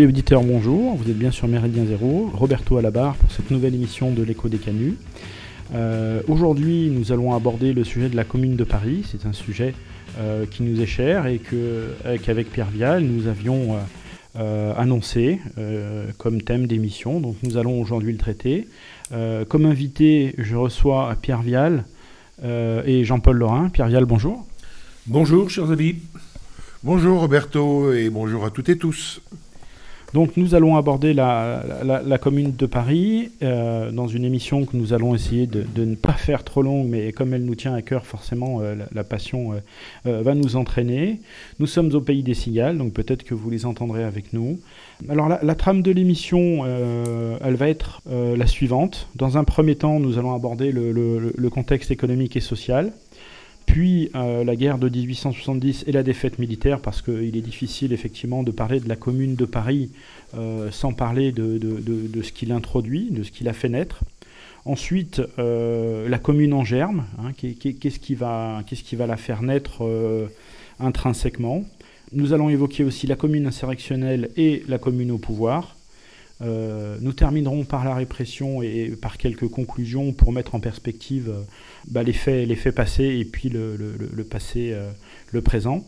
Amis auditeurs, bonjour. Vous êtes bien sur Méridien Zéro. Roberto à la barre pour cette nouvelle émission de l'écho des canuts. Euh, aujourd'hui, nous allons aborder le sujet de la commune de Paris. C'est un sujet euh, qui nous est cher et qu'avec Pierre Vial, nous avions euh, annoncé comme thème d'émission. Donc nous allons aujourd'hui le traiter. comme invité, je reçois Pierre Vial et Jean-Paul Lorrain. Pierre Vial, bonjour. Bonjour, chers amis. Bonjour Roberto et bonjour à toutes et tous. Donc nous allons aborder la, commune de Paris euh, dans une émission que nous allons essayer de, ne pas faire trop longue, mais comme elle nous tient à cœur, forcément euh, la, passion euh, va nous entraîner. Nous sommes au pays des cigales, donc peut-être que vous les entendrez avec nous. Alors la, trame de l'émission, elle va être la suivante. Dans un premier temps, nous allons aborder le contexte économique et social puis euh, la guerre de 1870 et la défaite militaire, parce qu'il est difficile effectivement de parler de la commune de Paris euh, sans parler de, ce qu'il introduit, de ce qu'il a fait naître. Ensuite, euh, la commune en germe, hein, qu'est-ce qui, va, qui va la faire naître intrinsèquement. Nous allons évoquer aussi la commune insurrectionnelle et la commune au pouvoir. Nous terminerons par la répression et par quelques conclusions pour mettre en perspective bah, les, faits, les faits passés et puis le, passé, euh, le présent.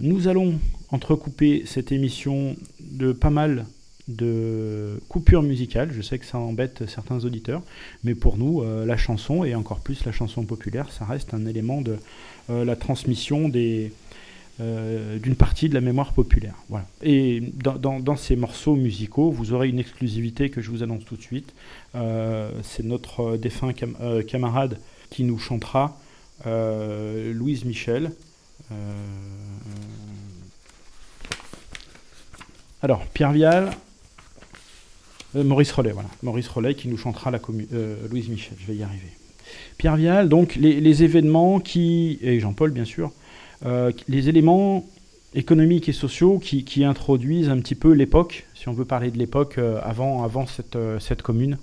nous allons entrecouper cette émission de pas mal de coupures musicales. Je sais que ça embête certains auditeurs, mais pour nous, la chanson, et encore plus la chanson populaire, ça reste un élément de la transmission des, euh, d'une partie de la mémoire populaire. Voilà. Et dans, ces morceaux musicaux, vous aurez une exclusivité que je vous annonce tout de suite. Euh, c'est notre euh, défunt camarade qui nous chantera Louise Michel. alors, Pierre Vial, Maurice Rollet, voilà. Maurice Rollet qui nous chantera la Louise Michel, je vais y arriver. Pierre Vial, donc les, événements qui, et Jean-Paul bien sûr, les éléments économiques et sociaux qui, introduisent un petit peu l'époque, si on veut parler de l'époque euh, avant, avant cette, euh, cette, commune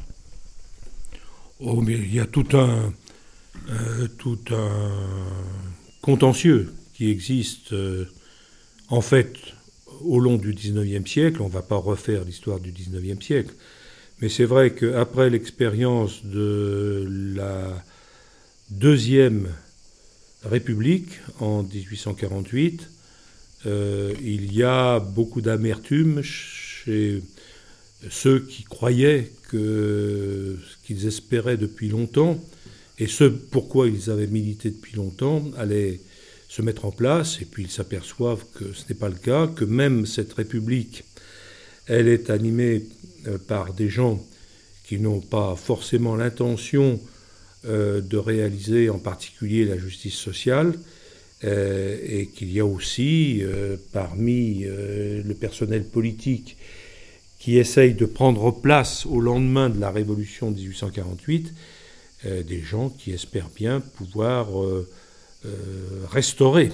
Oh, mais il y a tout un, tout un contentieux qui existe en fait au long du 19e siècle. On ne va pas refaire l'histoire du 19e siècle, mais c'est vrai qu'après l'expérience de la deuxième République en 1848, euh, il y a beaucoup d'amertume chez ceux qui croyaient que ce qu'ils espéraient depuis longtemps, et ce pourquoi ils avaient milité depuis longtemps, allait se mettre en place, et puis ils s'aperçoivent que ce n'est pas le cas, que même cette République, elle est animée euh, par des gens qui n'ont pas forcément l'intention de réaliser en particulier la justice sociale euh, et qu'il y a aussi euh, parmi le personnel politique qui essaye de prendre place au lendemain de la révolution de 1848 des gens qui espèrent bien pouvoir restaurer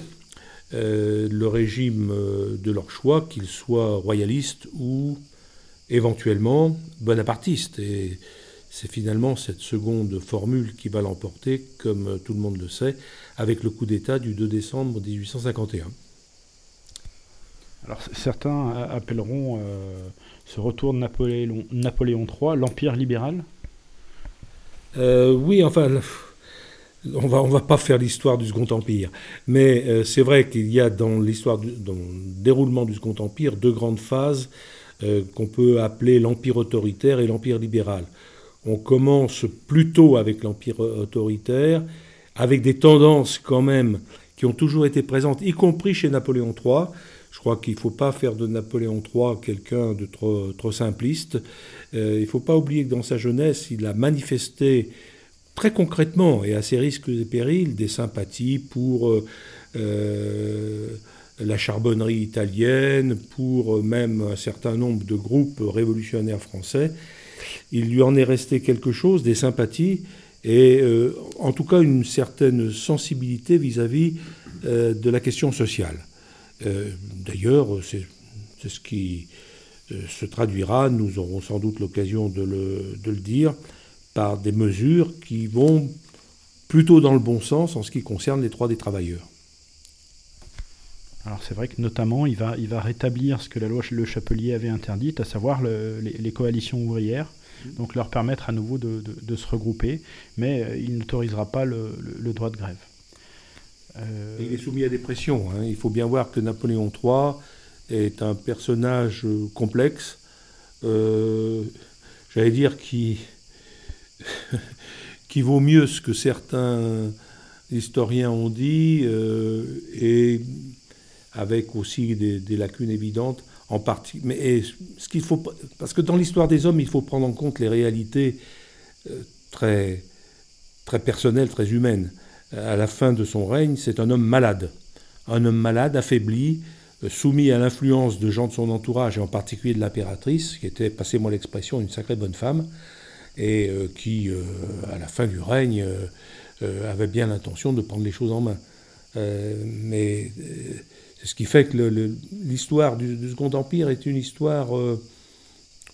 le régime de leur choix, qu'il soit royaliste ou éventuellement bonapartiste. Et c'est finalement cette seconde formule qui va l'emporter, comme tout le monde le sait, avec le coup d'État du 2 décembre 1851. Alors certains appelleront euh, ce retour de Napoléon, Napoléon III l'empire libéral? Euh, Oui, enfin, on va, on va pas faire l'histoire du Second Empire, mais euh, c'est vrai qu'il y a dans l'histoire, dans le déroulement du Second Empire, deux grandes phases qu'on peut appeler l'empire autoritaire et l'empire libéral. On commence plutôt avec l'Empire autoritaire, avec des tendances quand même qui ont toujours été présentes, y compris chez Napoléon III. Je crois qu'il ne faut pas faire de Napoléon III quelqu'un de trop, simpliste. Euh, il ne faut pas oublier que dans sa jeunesse, il a manifesté très concrètement et à ses risques et périls des sympathies pour euh, euh, la charbonnerie italienne, pour même un certain nombre de groupes révolutionnaires français il lui en est resté quelque chose, des sympathies, et euh, en tout cas une certaine sensibilité vis-à-vis euh, de la question sociale. Euh, d'ailleurs, c'est ce qui se traduira, nous aurons sans doute l'occasion de le, de le, dire, par des mesures qui vont plutôt dans le bon sens en ce qui concerne les droits des travailleurs. Alors c'est vrai que notamment il va, il va rétablir ce que la loi Le Chapelier avait interdit, à savoir les, coalitions ouvrières, mmh. donc leur permettre à nouveau de, se regrouper, mais euh, il n'autorisera pas le, droit de grève. Euh, il est soumis à des pressions. Hein. Il faut bien voir que Napoléon III est un personnage euh, complexe, j'allais dire qui, qui vaut mieux ce que certains historiens ont dit, et avec aussi des, lacunes évidentes, en partie. Ce qu'il faut, parce que dans l'histoire des hommes, il faut prendre en compte les réalités euh, très, très personnelles, très humaines. À la fin de son règne, c'est un homme malade, un homme malade, affaibli, euh, soumis à l'influence de gens de son entourage, et en particulier de l'impératrice, qui était, passez-moi l'expression, une sacrée bonne femme, et euh, qui, à la fin du règne, avait bien l'intention de prendre les choses en main. mais ce qui fait que l'histoire du, Second Empire est une histoire euh,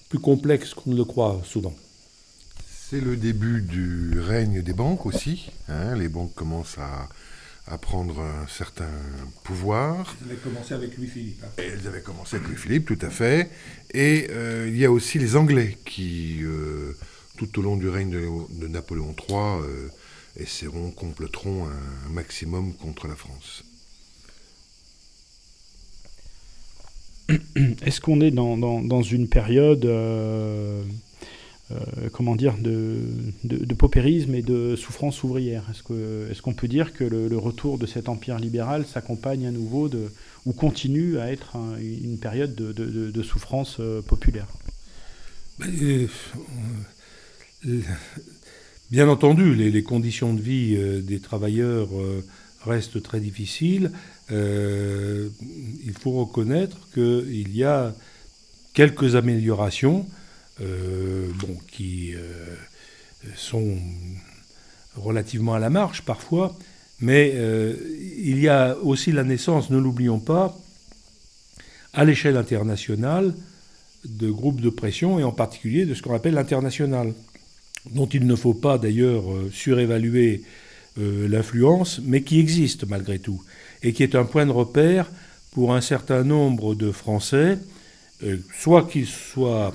plus complexe qu'on ne le croit souvent. C'est le début du règne des banques aussi. Hein. les banques commencent à, prendre un certain pouvoir. Elles avaient commencé avec Louis-Philippe. Hein. Elles avaient commencé avec Louis-Philippe, tout à fait. Et euh, il y a aussi les Anglais qui, euh, tout au long du règne de, Napoléon III, essaieront, comploteront un maximum contre la France. est-ce qu'on est dans, dans, une période, euh, euh, comment dire, de, de, paupérisme et de souffrance ouvrière? Est-ce qu'on est peut dire que le, retour de cet empire libéral s'accompagne à nouveau de, ou continue à être une période de, de souffrance euh, populaire? Ben, Bien entendu, les, conditions de vie des travailleurs restent très difficiles. Euh, il faut reconnaître qu'il y a quelques améliorations euh, bon, qui euh, sont relativement à la marge parfois, mais il y a aussi la naissance, ne l'oublions pas, à l'échelle internationale, de groupes de pression, et en particulier de ce qu'on appelle l'international, dont il ne faut pas d'ailleurs surévaluer l'influence, mais qui existe malgré tout et qui est un point de repère pour un certain nombre de Français, euh, soit qu'ils soient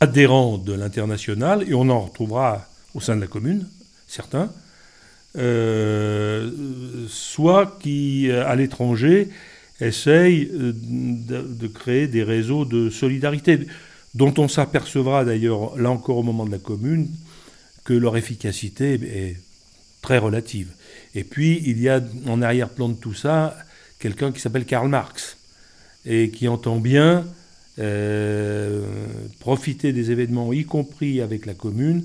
adhérents de l'international, et on en retrouvera au sein de la commune, certains, euh, soit qui, à l'étranger, essayent euh, de, créer des réseaux de solidarité, dont on s'apercevra d'ailleurs, là encore au moment de la commune, que leur efficacité est très relative. Et puis, il y a en arrière-plan de tout ça quelqu'un qui s'appelle Karl Marx et qui entend bien euh, profiter des événements, y compris avec la commune,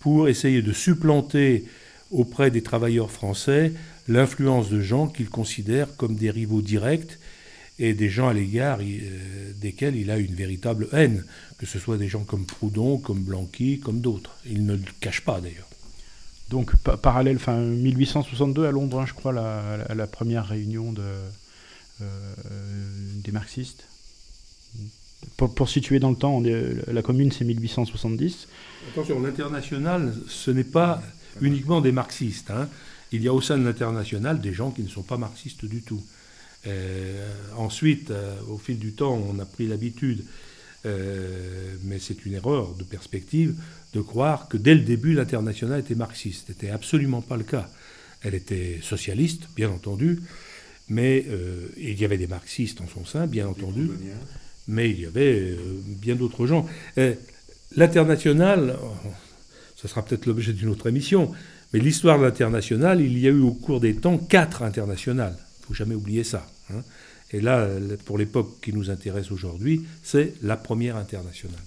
pour essayer de supplanter auprès des travailleurs français l'influence de gens qu'il considère comme des rivaux directs et des gens à l'égard euh, desquels il a une véritable haine, que ce soit des gens comme Proudhon, comme Blanqui, comme d'autres. Il ne le cache pas d'ailleurs. Donc parallèle, enfin 1862 à Londres, hein, je crois, la, première réunion euh, des marxistes. Pour, situer dans le temps, la commune c'est 1870. Attention, l'international, ce n'est pas uniquement des marxistes. Hein. Il y a au sein de l'international des gens qui ne sont pas marxistes du tout. Euh, ensuite, euh, au fil du temps, on a pris l'habitude, mais c'est une erreur de perspective, de croire que dès le début, l'international était marxiste. Ce n'était absolument pas le cas. Elle était socialiste, bien entendu, mais euh, il y avait des marxistes en son sein, bien entendu, mais il y avait euh, bien d'autres gens. L'international, ce sera peut-être l'objet d'une autre émission, mais l'histoire de l'international, il y a eu au cours des temps quatre internationales. Il ne faut jamais oublier ça. Hein. Et là, pour l'époque qui nous intéresse aujourd'hui, c'est la première internationale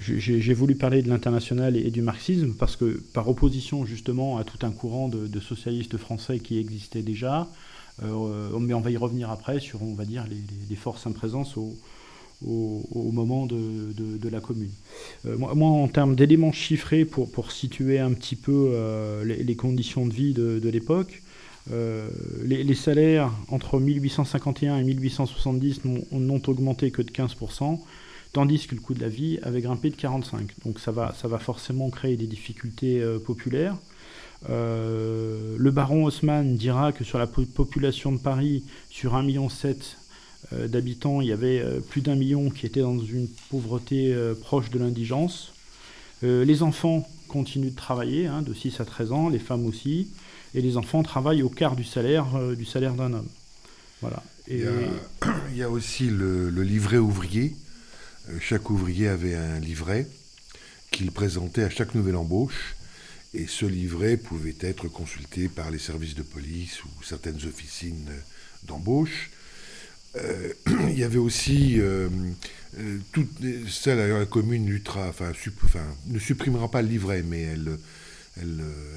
j'ai voulu parler de l'international et, du marxisme parce que, par opposition justement à tout un courant de, socialistes français qui existait déjà, euh, mais on va y revenir après sur, on va dire, les, forces en présence au, moment de, la commune. Euh, moi, en termes d'éléments chiffrés, pour, situer un petit peu euh, les, conditions de vie de, l'époque, les, salaires entre 1851 et 1870 n'ont augmenté que de 15% tandis que le coût de la vie avait grimpé de 45. Donc ça va, ça va forcément créer des difficultés euh, populaires. le baron Haussmann dira que sur la population de Paris, sur 1,7 million d'habitants, il y avait plus d'un million qui étaient dans une pauvreté proche de l'indigence. les enfants continuent de travailler, hein, de 6 à 13 ans, les femmes aussi, et les enfants travaillent au quart du salaire, du salaire d'un homme. Voilà. Il, y a, aussi le, livret ouvrier. Euh, chaque ouvrier avait un livret qu'il présentait à chaque nouvelle embauche. Et ce livret pouvait être consulté par les services de police ou certaines officines d'embauche. Euh, il y avait aussi euh, toute, ça la commune ne supprimera pas le livret, mais elle,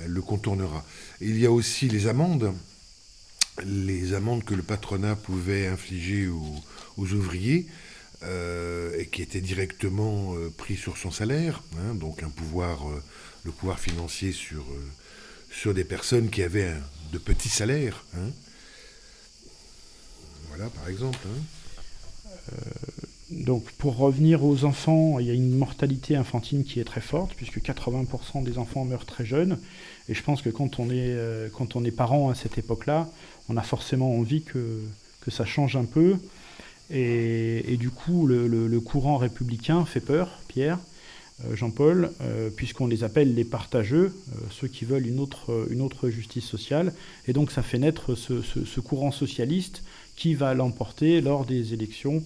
le contournera. il y a aussi les amendes les amendes que le patronat pouvait infliger aux, ouvriers euh, et qui étaient directement euh, pris sur son salaire, hein, donc un pouvoir, euh, le pouvoir financier sur, sur des personnes qui avaient de petits salaires. Hein. Voilà, par exemple. Hein. donc, pour revenir aux enfants, il y a une mortalité infantile qui est très forte, puisque 80% des enfants meurent très jeunes. Et je pense que quand on est, quand on est parent à cette époque-là, on a forcément envie que, que ça change un peu. Et, du coup, le, courant républicain fait peur, Pierre, euh, Jean-Paul, euh, puisqu'on les appelle les partageux, euh, ceux qui veulent une autre, justice sociale. Et donc ça fait naître ce, courant socialiste qui va l'emporter lors des élections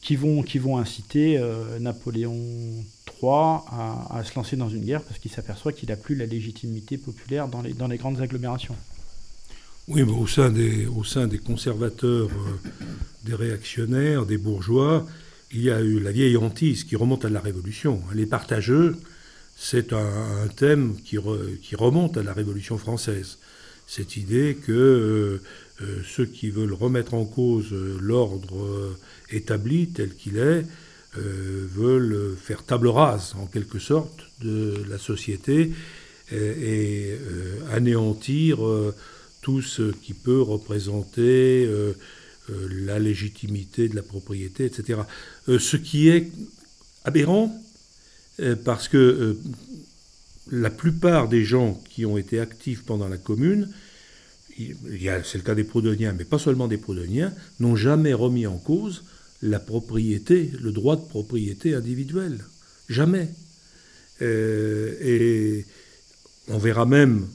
qui, vont, inciter Napoléon à, se lancer dans une guerre parce qu'il s'aperçoit qu'il n'a plus la légitimité populaire dans les, dans les grandes agglomérations. Oui, mais au sein des, conservateurs, euh, des réactionnaires, des bourgeois, il y a eu la vieille hantise qui remonte à la Révolution. Les partageux, c'est un, thème qui, remonte à la Révolution française. Cette idée que euh, euh, ceux qui veulent remettre en cause l'ordre établi tel qu'il est veulent faire table rase, en quelque sorte, de la société et, anéantir tout ce qui peut représenter la légitimité de la propriété, etc. ce qui est aberrant, parce que la plupart des gens qui ont été actifs pendant la commune, c'est le cas des Proudhoniens, mais pas seulement des Proudhoniens, n'ont jamais remis en cause la propriété, le droit de propriété individuelle. Jamais. Euh, et on verra même,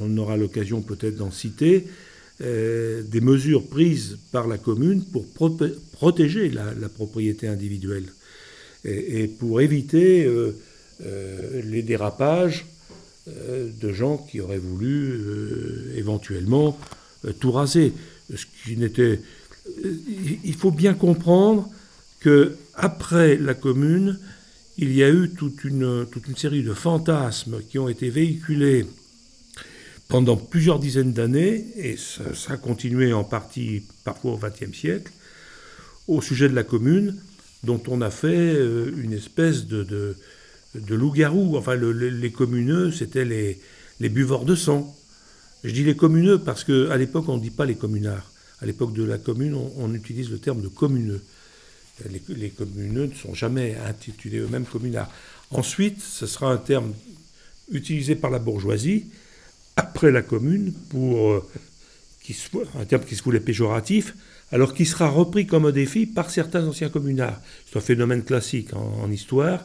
on aura l'occasion peut-être d'en citer, euh, des mesures prises par la commune pour protéger la, propriété individuelle et, pour éviter euh, les dérapages de gens qui auraient voulu éventuellement tout raser. Ce qui n'était il faut bien comprendre que après la commune, il y a eu toute une série de fantasmes qui ont été véhiculés pendant plusieurs dizaines d'années, et ça, a continué en partie parfois au XXe siècle, au sujet de la commune, dont on a fait euh, une espèce de, loup-garou. Enfin, les communeux, c'était les, les buveurs de sang. Je dis les communeux parce qu'à l'époque, on ne dit pas les communards. À l'époque de la commune, on, utilise le terme de communeux. Les, les, communeux ne sont jamais intitulés eux-mêmes communards. Ensuite, ce sera un terme utilisé par la bourgeoisie après la commune pour euh, un terme qui se voulait péjoratif, alors qui sera repris comme un défi par certains anciens communards. C'est un phénomène classique en, histoire,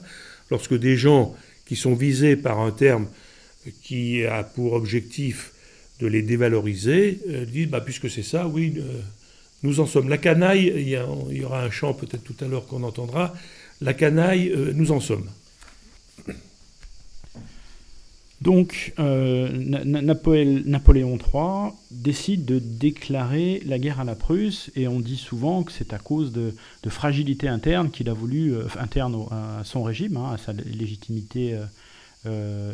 lorsque des gens qui sont visés par un terme qui a pour objectif de les dévaloriser, euh, disent, bah, puisque c'est ça, oui, euh, nous en sommes. La canaille, il y, aura un chant peut-être tout à l'heure qu'on entendra, la canaille, nous en sommes. Donc, Napoléon III décide de déclarer la guerre à la Prusse, et on dit souvent que c'est à cause de, fragilité interne qu'il a voulu, interne à son régime, hein, à sa légitimité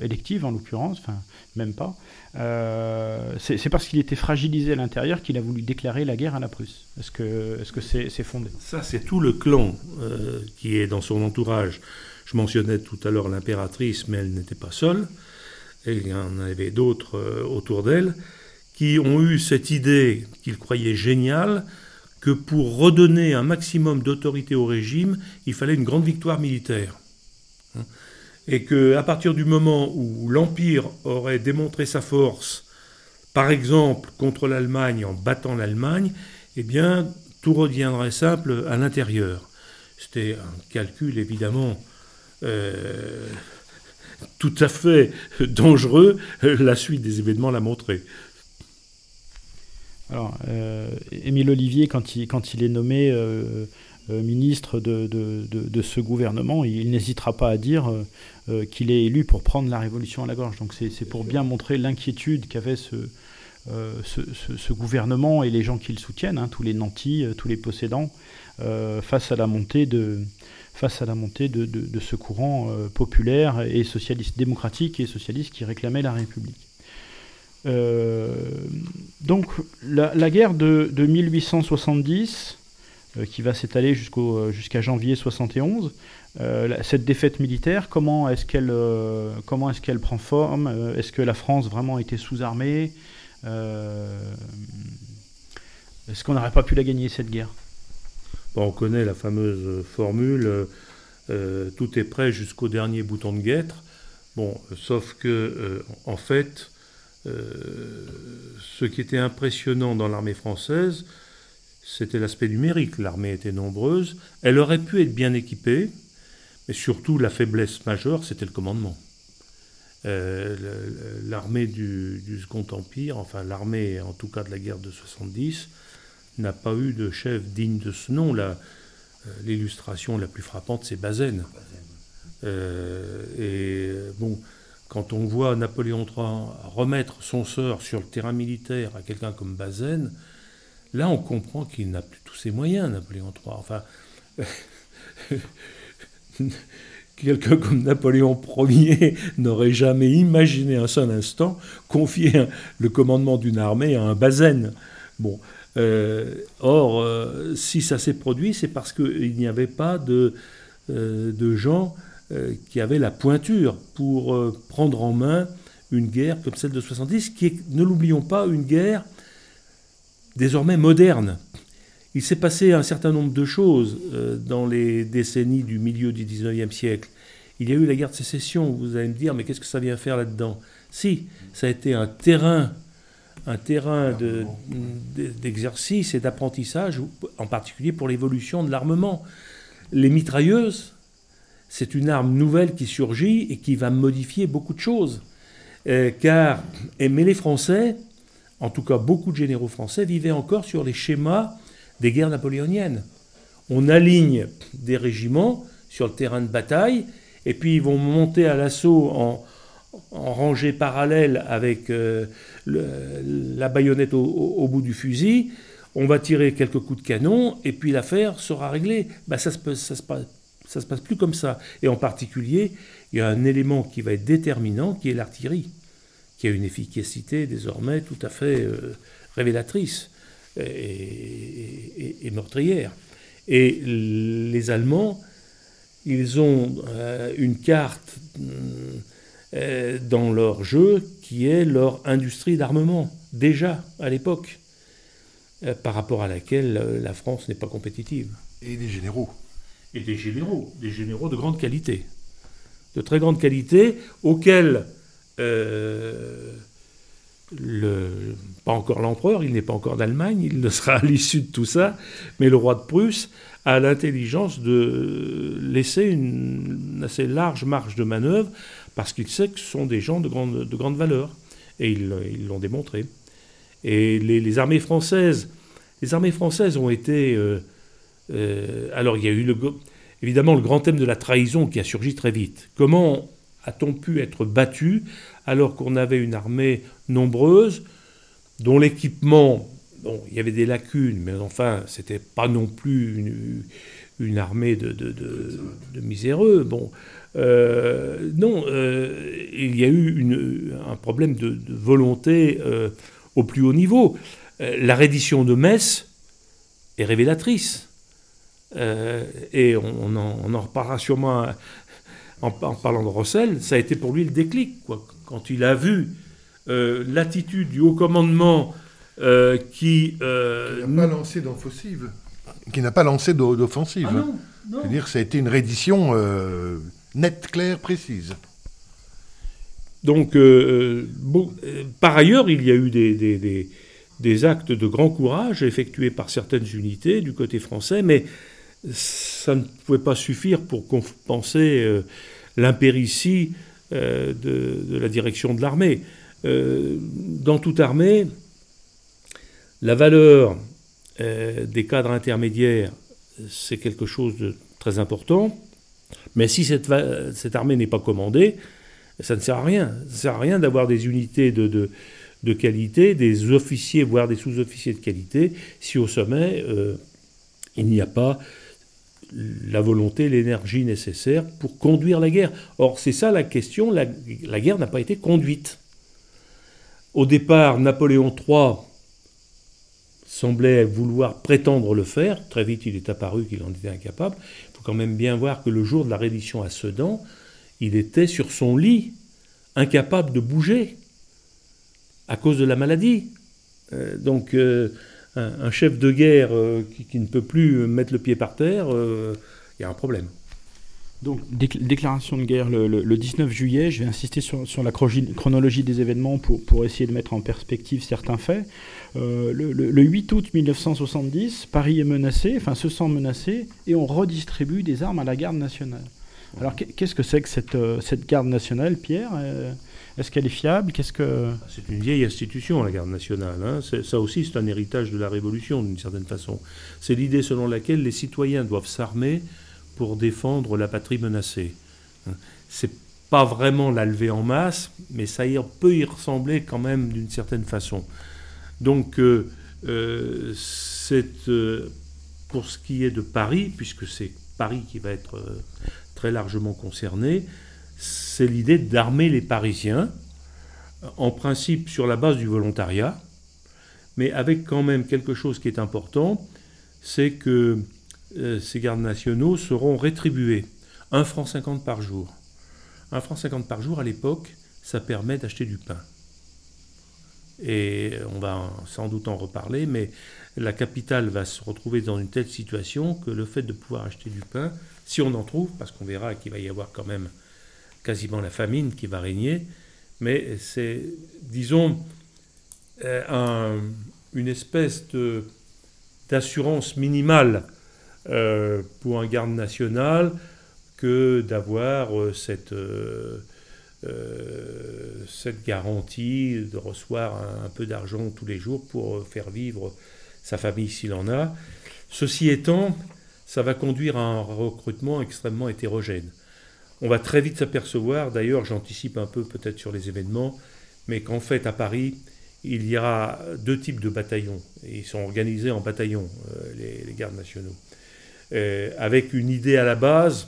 élective en l'occurrence, enfin, même pas, euh, c'est parce qu'il était fragilisé à l'intérieur qu'il a voulu déclarer la guerre à la Prusse. Est-ce que c'est -ce fondé? Ça, c'est tout le clan euh, qui est dans son entourage. Je mentionnais tout à l'heure l'impératrice, mais elle n'était pas seule. Et il y en avait d'autres euh, autour d'elle qui ont eu cette idée qu'ils croyaient géniale que pour redonner un maximum d'autorité au régime, il fallait une grande victoire militaire. Hein. et que à partir du moment où l'Empire aurait démontré sa force, par exemple contre l'Allemagne en battant l'Allemagne, eh bien tout reviendrait simple à l'intérieur. C'était un calcul évidemment euh, tout à fait dangereux. La suite des événements l'a montré. Alors, euh, Émile Olivier, quand il, quand il est nommé euh, euh, ministre de, de, ce gouvernement, il n'hésitera pas à dire qu'il est élu pour prendre la révolution à la gorge. Donc c'est pour bien montrer l'inquiétude qu'avait ce, ce, gouvernement et les gens qui le soutiennent, hein, tous les nantis, tous les possédants, face à la montée de face à la montée de, ce courant populaire et socialiste, démocratique et socialiste qui réclamait la République. Euh, donc la, guerre de, 1870, euh, qui va s'étaler euh, jusqu'à janvier 71, cette défaite militaire, comment est-ce qu'elle prend forme? Est-ce que la France vraiment était sous-armée? Est-ce qu'on n'aurait pas pu la gagner cette guerre? On connaît la fameuse formule tout est prêt jusqu'au dernier bouton de guêtre. Bon, sauf que en fait, euh, ce qui était impressionnant dans l'armée française, c'était l'aspect numérique. L'armée était nombreuse, elle aurait pu être bien équipée, mais surtout la faiblesse majeure, c'était le commandement. Euh, l'armée du, Second Empire, enfin l'armée en tout cas de la guerre de 70, n'a pas eu de chef digne de ce nom. Euh, l'illustration la, plus frappante, c'est Bazaine. et bon, quand on voit Napoléon III remettre son sort sur le terrain militaire à quelqu'un comme Bazaine, là on comprend qu'il n'a plus tous ses moyens, Napoléon III. Enfin, quelqu'un comme Napoléon Ier n'aurait jamais imaginé un seul instant confier le commandement d'une armée à un Bazaine. Bon, euh, or, euh, si ça s'est produit, c'est parce qu'il n'y avait pas de, euh, de gens euh, qui avait la pointure pour euh, prendre en main une guerre comme celle de 70, qui est, ne l'oublions pas, une guerre désormais moderne. Il s'est passé un certain nombre de choses euh, dans les décennies du milieu du 19e siècle. Il y a eu la guerre de sécession, vous allez me dire, mais qu'est-ce que ça vient faire là-dedans? Si, ça a été un terrain, un terrain d'exercice et d'apprentissage, en particulier pour l'évolution de l'armement. Les mitrailleuses, c'est une arme nouvelle qui surgit et qui va modifier beaucoup de choses. Euh, car, mais les Français, en tout cas beaucoup de généraux français, vivaient encore sur les schémas des guerres napoléoniennes. On aligne des régiments sur le terrain de bataille, et puis ils vont monter à l'assaut en, rangée parallèle avec euh, la baïonnette au, bout du fusil. On va tirer quelques coups de canon, et puis l'affaire sera réglée. Bah, ça, ça, se, passe plus comme ça. Et en particulier, il y a un élément qui va être déterminant, qui est l'artillerie, qui a une efficacité désormais tout à fait euh, révélatrice et, meurtrière. Et les Allemands, ils ont euh, une carte euh, dans leur jeu qui est leur industrie d'armement, déjà à l'époque, par rapport à laquelle la France n'est pas compétitive. Et les généraux et des généraux, des généraux de grande qualité, de très grande qualité, auxquels euh, le, pas encore l'empereur, il n'est pas encore d'Allemagne, il ne sera à l'issue de tout ça, mais le roi de Prusse a l'intelligence de laisser une assez large marge de manœuvre parce qu'il sait que ce sont des gens de grande, de grande valeur. Et ils l'ont démontré. Et les, armées françaises, les armées françaises ont été euh, euh, alors il y a eu le, évidemment le grand thème de la trahison qui a surgi très vite. Comment a-t-on pu être battu alors qu'on avait une armée nombreuse dont l'équipement, bon, il y avait des lacunes, mais enfin, c'était pas non plus armée de, miséreux. Bon, euh, non, euh, il y a eu un problème de, volonté au plus haut niveau. la reddition de Metz est révélatrice. Euh, et on, en, reparlera sûrement en, parlant de Rossel, ça a été pour lui le déclic. Quoi. Quand il a vu euh, l'attitude du haut commandement euh, qui... n'a pas lancé d'offensive. Qui n'a pas lancé d'offensive. Ah C'est-à-dire que ça a été une reddition nette, claire, précise. Donc, euh, par ailleurs, il y a eu des, des, actes de grand courage effectués par certaines unités du côté français, mais ça ne pouvait pas suffire pour compenser l'impéritie de, de, la direction de l'armée. dans toute armée, la valeur euh, des cadres intermédiaires, c'est quelque chose de très important. Mais si cette, armée n'est pas commandée, ça ne sert à rien. Ça ne sert à rien d'avoir des unités de, qualité, des officiers, voire des sous-officiers de qualité, si au sommet, euh, il n'y a pas la volonté, l'énergie nécessaire pour conduire la guerre. Or, c'est ça la question, la guerre n'a pas été conduite. Au départ, Napoléon III semblait vouloir prétendre le faire. Très vite, il est apparu qu'il en était incapable. Il faut quand même bien voir que le jour de la reddition à Sedan, il était sur son lit, incapable de bouger, à cause de la maladie. Euh, donc, euh, un, chef de guerre euh, qui, ne peut plus mettre le pied par terre, il y a un problème. Donc, déclaration de guerre le, 19 juillet, je vais insister sur, la chronologie des événements pour, pour, essayer de mettre en perspective certains faits. Euh, le, 8 août 1970, Paris est menacé, enfin se sent menacé, et on redistribue des armes à la garde nationale. Alors qu'est-ce que c'est que cette, euh, cette garde nationale, Pierre? Euh, Est-ce qu'elle est fiable? Qu'est-ce que ah, C'est une vieille institution, la garde nationale. Hein. Ça aussi, c'est un héritage de la Révolution, d'une certaine façon. C'est l'idée selon laquelle les citoyens doivent s'armer pour défendre la patrie menacée. Hein. C'est pas vraiment la levée en masse, mais ça peut y ressembler quand même d'une certaine façon. Donc, euh, euh, euh, pour ce qui est de Paris, puisque c'est Paris qui va être très largement concerné, c'est l'idée d'armer les Parisiens, en principe sur la base du volontariat, mais avec quand même quelque chose qui est important, c'est que ces gardes nationaux seront rétribués. 1 franc 50 par jour. 1 franc 50 par jour, à l'époque, ça permet d'acheter du pain et on va sans doute en reparler, mais la capitale va se retrouver dans une telle situation que le fait de pouvoir acheter du pain, si on en trouve, parce qu'on verra qu'il va y avoir quand même quasiment la famine qui va régner, mais c'est, disons, euh, une espèce d'assurance minimale euh, pour un garde national que d'avoir euh, cette... Euh, cette garantie de recevoir un, peu d'argent tous les jours pour faire vivre sa famille s'il en a. Ceci étant, ça va conduire à un recrutement extrêmement hétérogène. On va très vite s'apercevoir, d'ailleurs j'anticipe un peu peut-être sur les événements, mais qu'en fait à Paris, il y aura deux types de bataillons. Ils sont organisés en bataillons, les, gardes nationaux. Euh, avec une idée à la base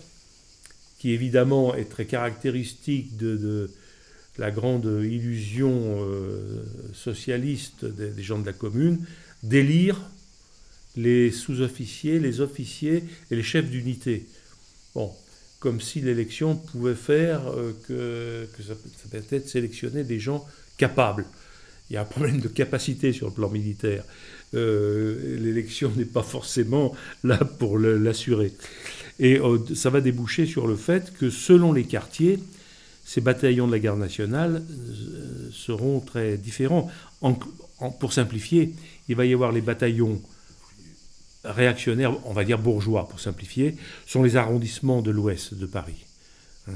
qui évidemment est très caractéristique de, la grande illusion euh, socialiste des, gens de la commune, d'élire les sous-officiers, les officiers et les chefs d'unité. Bon, comme si l'élection pouvait faire euh, que, ça, peut être sélectionner des gens capables. Il y a un problème de capacité sur le plan militaire. Euh, l'élection n'est pas forcément là pour l'assurer. Et euh, ça va déboucher sur le fait que selon les quartiers, ces bataillons de la garde nationale euh, seront très différents. pour simplifier, il va y avoir les bataillons réactionnaires, on va dire bourgeois pour simplifier, sont les arrondissements de l'ouest de Paris. Hein.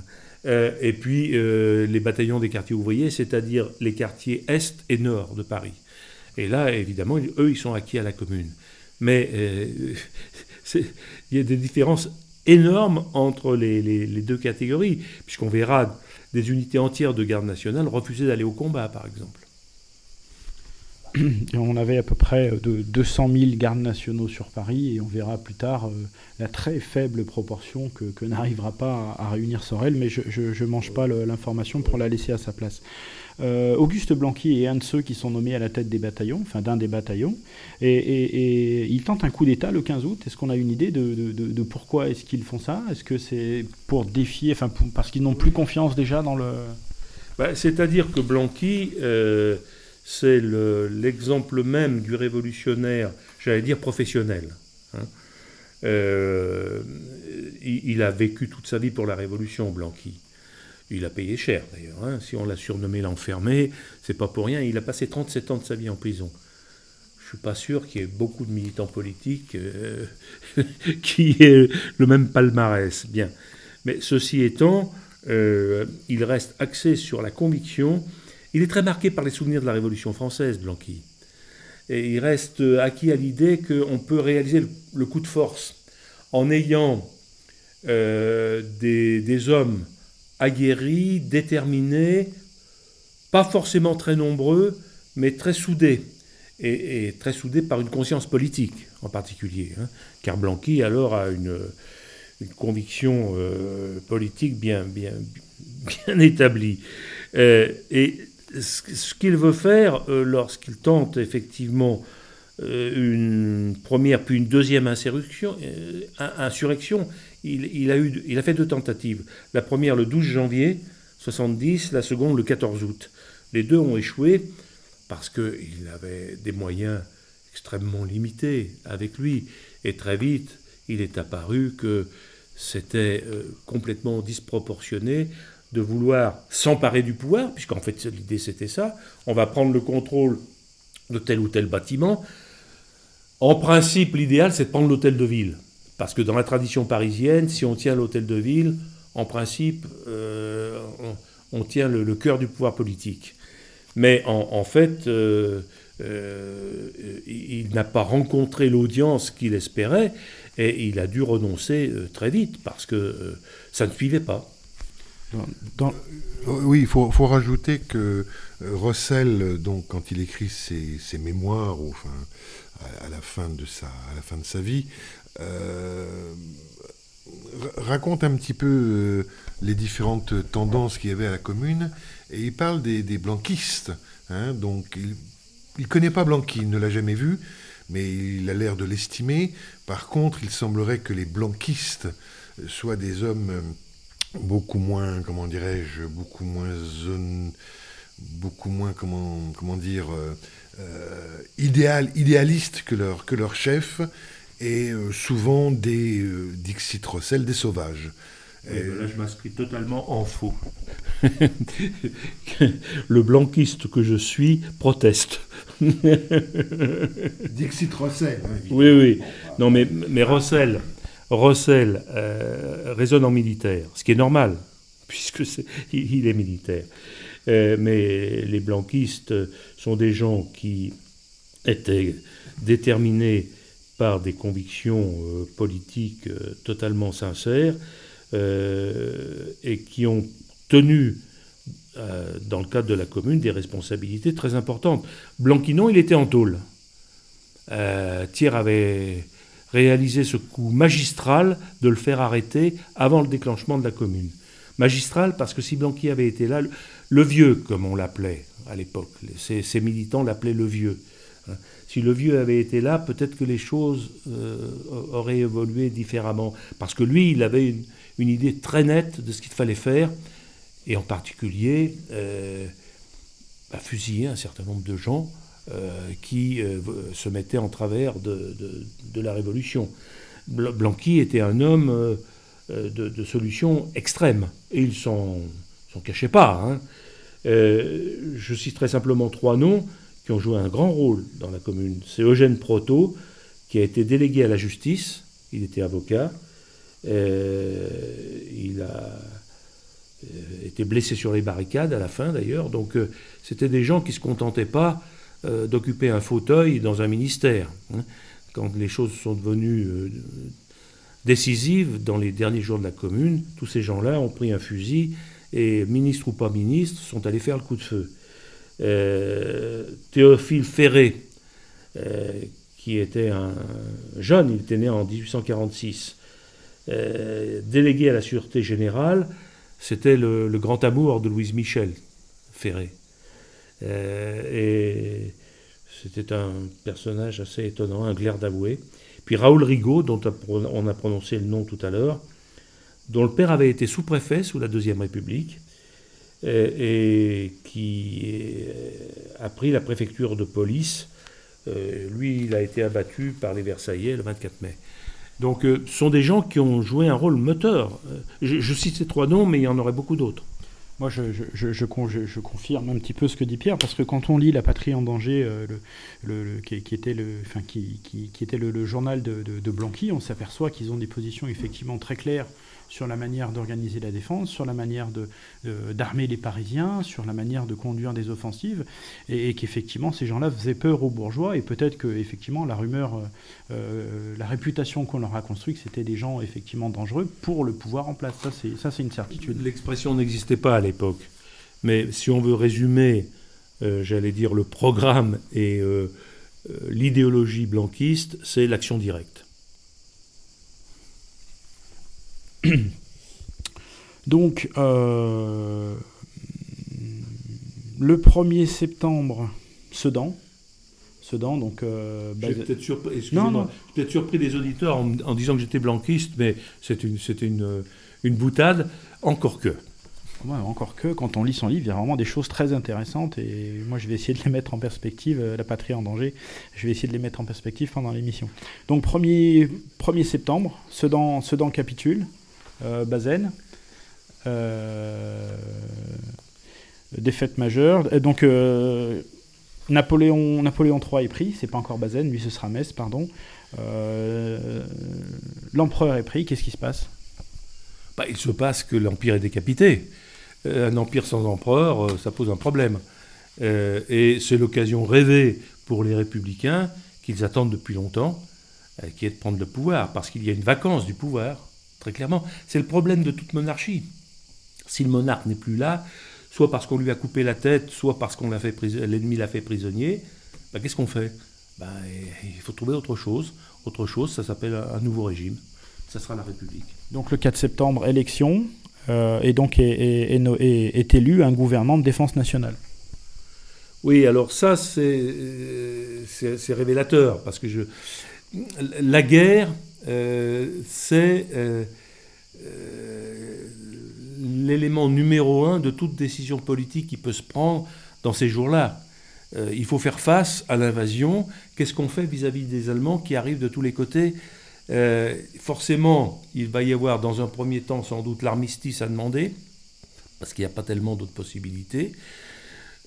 Et puis les bataillons des quartiers ouvriers, c'est-à-dire les quartiers est et nord de Paris. Et là, évidemment, eux, ils sont acquis à la commune. Mais il y a des différences énorme entre les, deux catégories, puisqu'on verra des unités entières de garde nationale refuser d'aller au combat, par exemple. on avait à peu près de 200 000 gardes nationaux sur Paris, et on verra plus tard euh, la très faible proportion que, n'arrivera pas à, réunir Sorel, mais je ne mange pas l'information pour la laisser à sa place. Euh, Auguste Blanqui est un de ceux qui sont nommés à la tête des bataillons, enfin d'un des bataillons, et, il tente un coup d'État le 15 août. Est-ce qu'on a une idée de, pourquoi est-ce qu'ils font ça? Est-ce que c'est pour défier, enfin parce qu'ils n'ont plus confiance déjà dans le... Bah, c'est-à-dire que Blanqui, euh, c'est l'exemple même du révolutionnaire, j'allais dire professionnel. Hein. Euh, il, a vécu toute sa vie pour la Révolution, Blanqui. Il a payé cher d'ailleurs. Hein. Si on l'a surnommé l'enfermé, c'est pas pour rien. Il a passé 37 ans de sa vie en prison. Je suis pas sûr qu'il y ait beaucoup de militants politiques euh, qui aient le même palmarès. Bien. Mais ceci étant, euh, il reste axé sur la conviction. Il est très marqué par les souvenirs de la Révolution française, Blanqui. Et il reste acquis à l'idée qu'on peut réaliser le, coup de force en ayant euh, des, hommes aguerris, déterminés, pas forcément très nombreux, mais très soudés, et, très soudés par une conscience politique en particulier. Hein. car Blanqui alors a une, conviction euh, politique bien, établie. Euh, et ce qu'il veut faire lorsqu'il tente effectivement euh, une première puis une deuxième euh, insurrection il, a fait deux tentatives. La première le 12 janvier 70, la seconde le 14 août. Les deux ont échoué parce qu'il avait des moyens extrêmement limités avec lui. Et très vite, il est apparu que c'était euh, complètement disproportionné de vouloir s'emparer du pouvoir, puisqu'en fait l'idée c'était ça, on va prendre le contrôle de tel ou tel bâtiment, en principe, l'idéal, c'est de prendre l'hôtel de ville. Parce que dans la tradition parisienne, si on tient l'hôtel de ville, en principe, euh, on, tient le, cœur du pouvoir politique. Mais en, fait, euh, euh, il n'a pas rencontré l'audience qu'il espérait et il a dû renoncer très vite parce que ça ne suivait pas. Oui, il faut, rajouter que Russell, donc, quand il écrit ses, mémoires, enfin, à, la, fin de sa, à la fin de sa vie, raconte un petit peu euh, les différentes tendances qu'il y avait à la commune, et il parle des, blanquistes. Hein, donc il ne connaît pas Blanqui, il ne l'a jamais vu, mais il a l'air de l'estimer. Par contre, il semblerait que les blanquistes soient des hommes euh, beaucoup moins, comment dirais-je, beaucoup moins zone, beaucoup moins, comment, comment dire, euh, idéal, idéalistes que leur, que leur chef, et euh, souvent des euh, Dixit Rossel, des sauvages. Ben là, je m'inscris totalement en faux. le blanquiste que je suis proteste. Dixit Rossel. Hein, oui, oui. Non, mais, mais Rossel, Rossel raisonne en militaire, ce qui est normal, puisque il est militaire. Euh, mais les blanquistes sont des gens qui étaient déterminés par des convictions euh, politiques euh, totalement sincères et qui ont tenu, dans le cadre de la commune, des responsabilités très importantes. Blanquinon, il était en tôle. Thiers avait réalisé ce coup magistral de le faire arrêter avant le déclenchement de la commune. Magistral parce que si Blanqui avait été là, le vieux, comme on l'appelait à l'époque. Ces, militants l'appelaient le vieux. Si le vieux avait été là, peut-être que les choses euh, auraient évolué différemment. Parce que lui, il avait une, idée très nette de ce qu'il fallait faire, et en particulier euh, bah, fusiller un certain nombre de gens euh, qui se mettaient en travers de, la Révolution. Blanqui était un homme de, solutions extrêmes, et il s'en cachait pas. Hein. Euh, je citerai simplement trois noms qui ont joué un grand rôle dans la commune. C'est Eugène Proto, qui a été délégué à la justice, il était avocat, euh, il a euh, été blessé sur les barricades à la fin d'ailleurs, donc c'était des gens qui ne se contentaient pas d'occuper un fauteuil dans un ministère. Hein. Quand les choses sont devenues décisives dans les derniers jours de la commune, tous ces gens-là ont pris un fusil et ministres ou pas ministres, sont allés faire le coup de feu. Euh, Théophile Ferré, euh, qui était un jeune, il était né en 1846, euh, délégué à la Sûreté Générale, c'était le, grand amour de Louise Michel, Ferré. et c'était un personnage assez étonnant, un glaire d'avoué. Puis Raoul Rigaud, dont on a prononcé le nom tout à l'heure, dont le père avait été sous-préfet sous la Deuxième République et, qui a pris la préfecture de police. Euh, lui, il a été abattu par les Versaillais le 24 mai. Donc ce sont des gens qui ont joué un rôle moteur. Je, cite ces trois noms, mais il y en aurait beaucoup d'autres. Moi, je, confirme un petit peu ce que dit Pierre, parce que quand on lit La patrie en danger, qui, était le, journal de Blanqui, on s'aperçoit qu'ils ont des positions effectivement très claires sur la manière d'organiser la défense, sur la manière d'armer les Parisiens, sur la manière de conduire des offensives, et, qu'effectivement ces gens-là faisaient peur aux bourgeois, et peut-être que effectivement la rumeur, euh, euh, la réputation qu'on leur a construite, c'était des gens effectivement dangereux pour le pouvoir en place. Ça, c'est une certitude. L'expression n'existait pas à l'époque, mais si on veut résumer, euh, j'allais dire le programme et l'idéologie blanquiste, c'est l'action directe. Donc, euh, le 1er septembre, Sedan. Sedan, donc. Euh, j'ai peut-être surpris, peut surpris des auditeurs en, disant que j'étais blanquiste, mais c'était une, une, une boutade, encore que. encore que, quand on lit son livre, il y a vraiment des choses très intéressantes et moi je vais essayer de les mettre en perspective, euh, La patrie en danger, je vais essayer de les mettre en perspective pendant l'émission. Donc 1er, 1er septembre, Sedan, Sedan capitule, euh, Bazaine. Euh, défaite majeure. Donc euh, Napoléon, Napoléon III est pris, c'est pas encore Bazaine, lui ce sera Metz, pardon. L'empereur est pris, qu'est-ce qui se passe? Bah, Il se passe que l'empire est décapité. un empire sans empereur, ça pose un problème. et c'est l'occasion rêvée pour les républicains, qu'ils attendent depuis longtemps, qui est de prendre le pouvoir, parce qu'il y a une vacance du pouvoir très clairement. C'est le problème de toute monarchie. Si le monarque n'est plus là, soit parce qu'on lui a coupé la tête, soit parce qu'on l'a fait l'ennemi l'a fait prisonnier, bah, qu'est-ce qu'on fait? Bah, Il faut trouver autre chose. Autre chose, ça s'appelle un nouveau régime. Ça sera la République. Donc le 4 septembre, élection, euh, et donc est, est, élu un gouvernement de défense nationale. Oui, alors ça, c'est révélateur, parce que je, la guerre, euh, c'est euh, euh, l'élément numéro un de toute décision politique qui peut se prendre dans ces jours-là. il faut faire face à l'invasion. Qu'est-ce qu'on fait vis-à-vis des Allemands qui arrivent de tous les côtés? Forcément, il va y avoir dans un premier temps sans doute l'armistice à demander, parce qu'il n'y a pas tellement d'autres possibilités.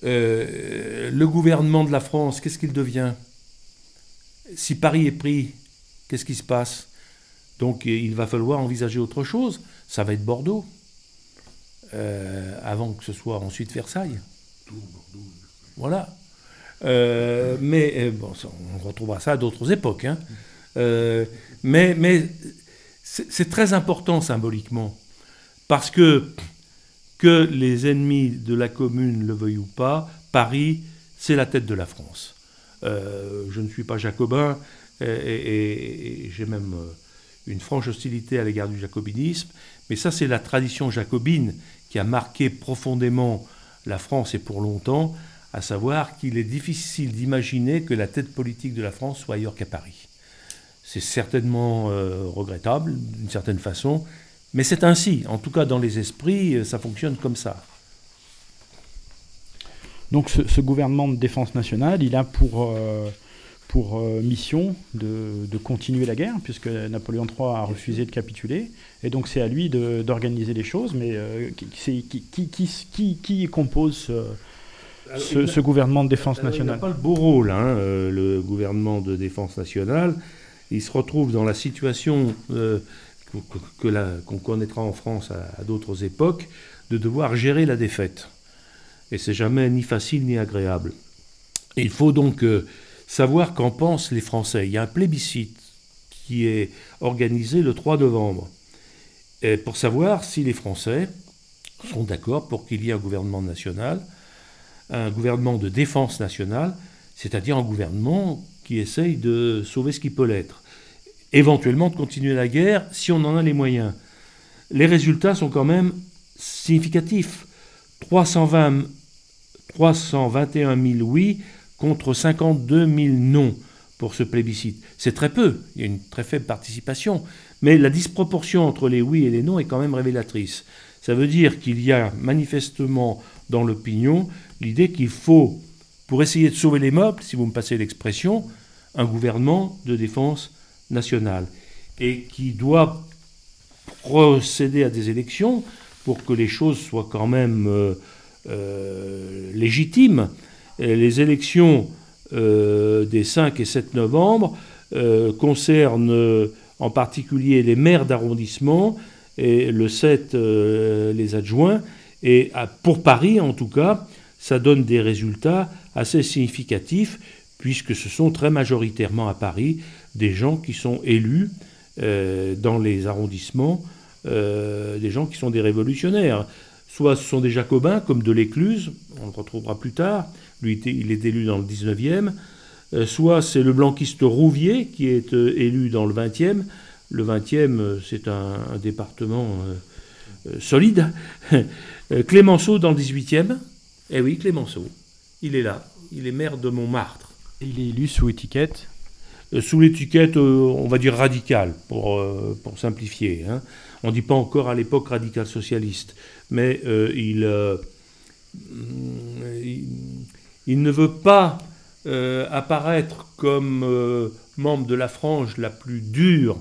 le gouvernement de la France, qu'est-ce qu'il devient? Si Paris est pris, Qu'est-ce qui se passe? Donc il va falloir envisager autre chose. Ça va être Bordeaux, euh, avant que ce soit ensuite Versailles. Voilà. Euh, mais euh, bon, on retrouvera ça à d'autres époques. Hein. mais mais c'est très important symboliquement, parce que que les ennemis de la commune le veuillent ou pas, Paris, c'est la tête de la France. je ne suis pas jacobin, et, j'ai même euh, une franche hostilité à l'égard du jacobinisme, mais ça c'est la tradition jacobine qui a marqué profondément la France et pour longtemps, à savoir qu'il est difficile d'imaginer que la tête politique de la France soit ailleurs qu'à Paris. C'est certainement euh, regrettable d'une certaine façon, mais c'est ainsi. En tout cas, dans les esprits, euh, ça fonctionne comme ça. Donc ce, gouvernement de défense nationale, il a pour pour euh, mission de, de, continuer la guerre, puisque Napoléon III a refusé de capituler. Et donc c'est à lui d'organiser les choses. Mais euh, qui, qui, qui, qui, compose ce, ce, gouvernement de défense nationale Il n'a pas le beau rôle, hein, euh, le gouvernement de défense nationale. Il se retrouve dans la situation qu'on que, connaîtra en France à, à d'autres époques, de devoir gérer la défaite. Et c'est jamais ni facile ni agréable. il faut donc savoir qu'en pensent les Français. Il y a un plébiscite qui est organisé le 3 novembre pour savoir si les Français sont d'accord pour qu'il y ait un gouvernement national, un gouvernement de défense nationale, c'est-à-dire un gouvernement qui essaye de sauver ce qui peut l'être, éventuellement de continuer la guerre si on en a les moyens. Les résultats sont quand même significatifs. 320, 321 000 oui, contre 52 000 non pour ce plébiscite. C'est très peu, il y a une très faible participation, mais la disproportion entre les oui et les non est quand même révélatrice. Ça veut dire qu'il y a manifestement dans l'opinion l'idée qu'il faut, pour essayer de sauver les meubles, si vous me passez l'expression, un gouvernement de défense nationale. et qui doit procéder à des élections pour que les choses soient quand même euh, euh, légitimes. Les élections euh, des 5 et 7 novembre concernent en particulier les maires d'arrondissement et le 7 les adjoints. Et pour Paris, en tout cas, ça donne des résultats assez significatifs, puisque ce sont très majoritairement à Paris des gens qui sont élus dans les arrondissements euh, des gens qui sont des révolutionnaires. Soit ce sont des jacobins, comme de l'Écluse, on le retrouvera plus tard, lui il est élu dans le 19e, euh, soit c'est le blanquiste Rouvier qui est euh, élu dans le 20e. Le 20e, c'est un, département solide. Clémenceau dans le 18e. Eh oui, Clémenceau, il est là. Il est maire de Montmartre. Et il est élu sous étiquette Sous l'étiquette, on va dire radicale, pour, pour simplifier. Hein. On ne dit pas encore à l'époque radical socialiste, mais euh, euh, il, il, ne veut pas euh, apparaître comme membre de la frange la plus dure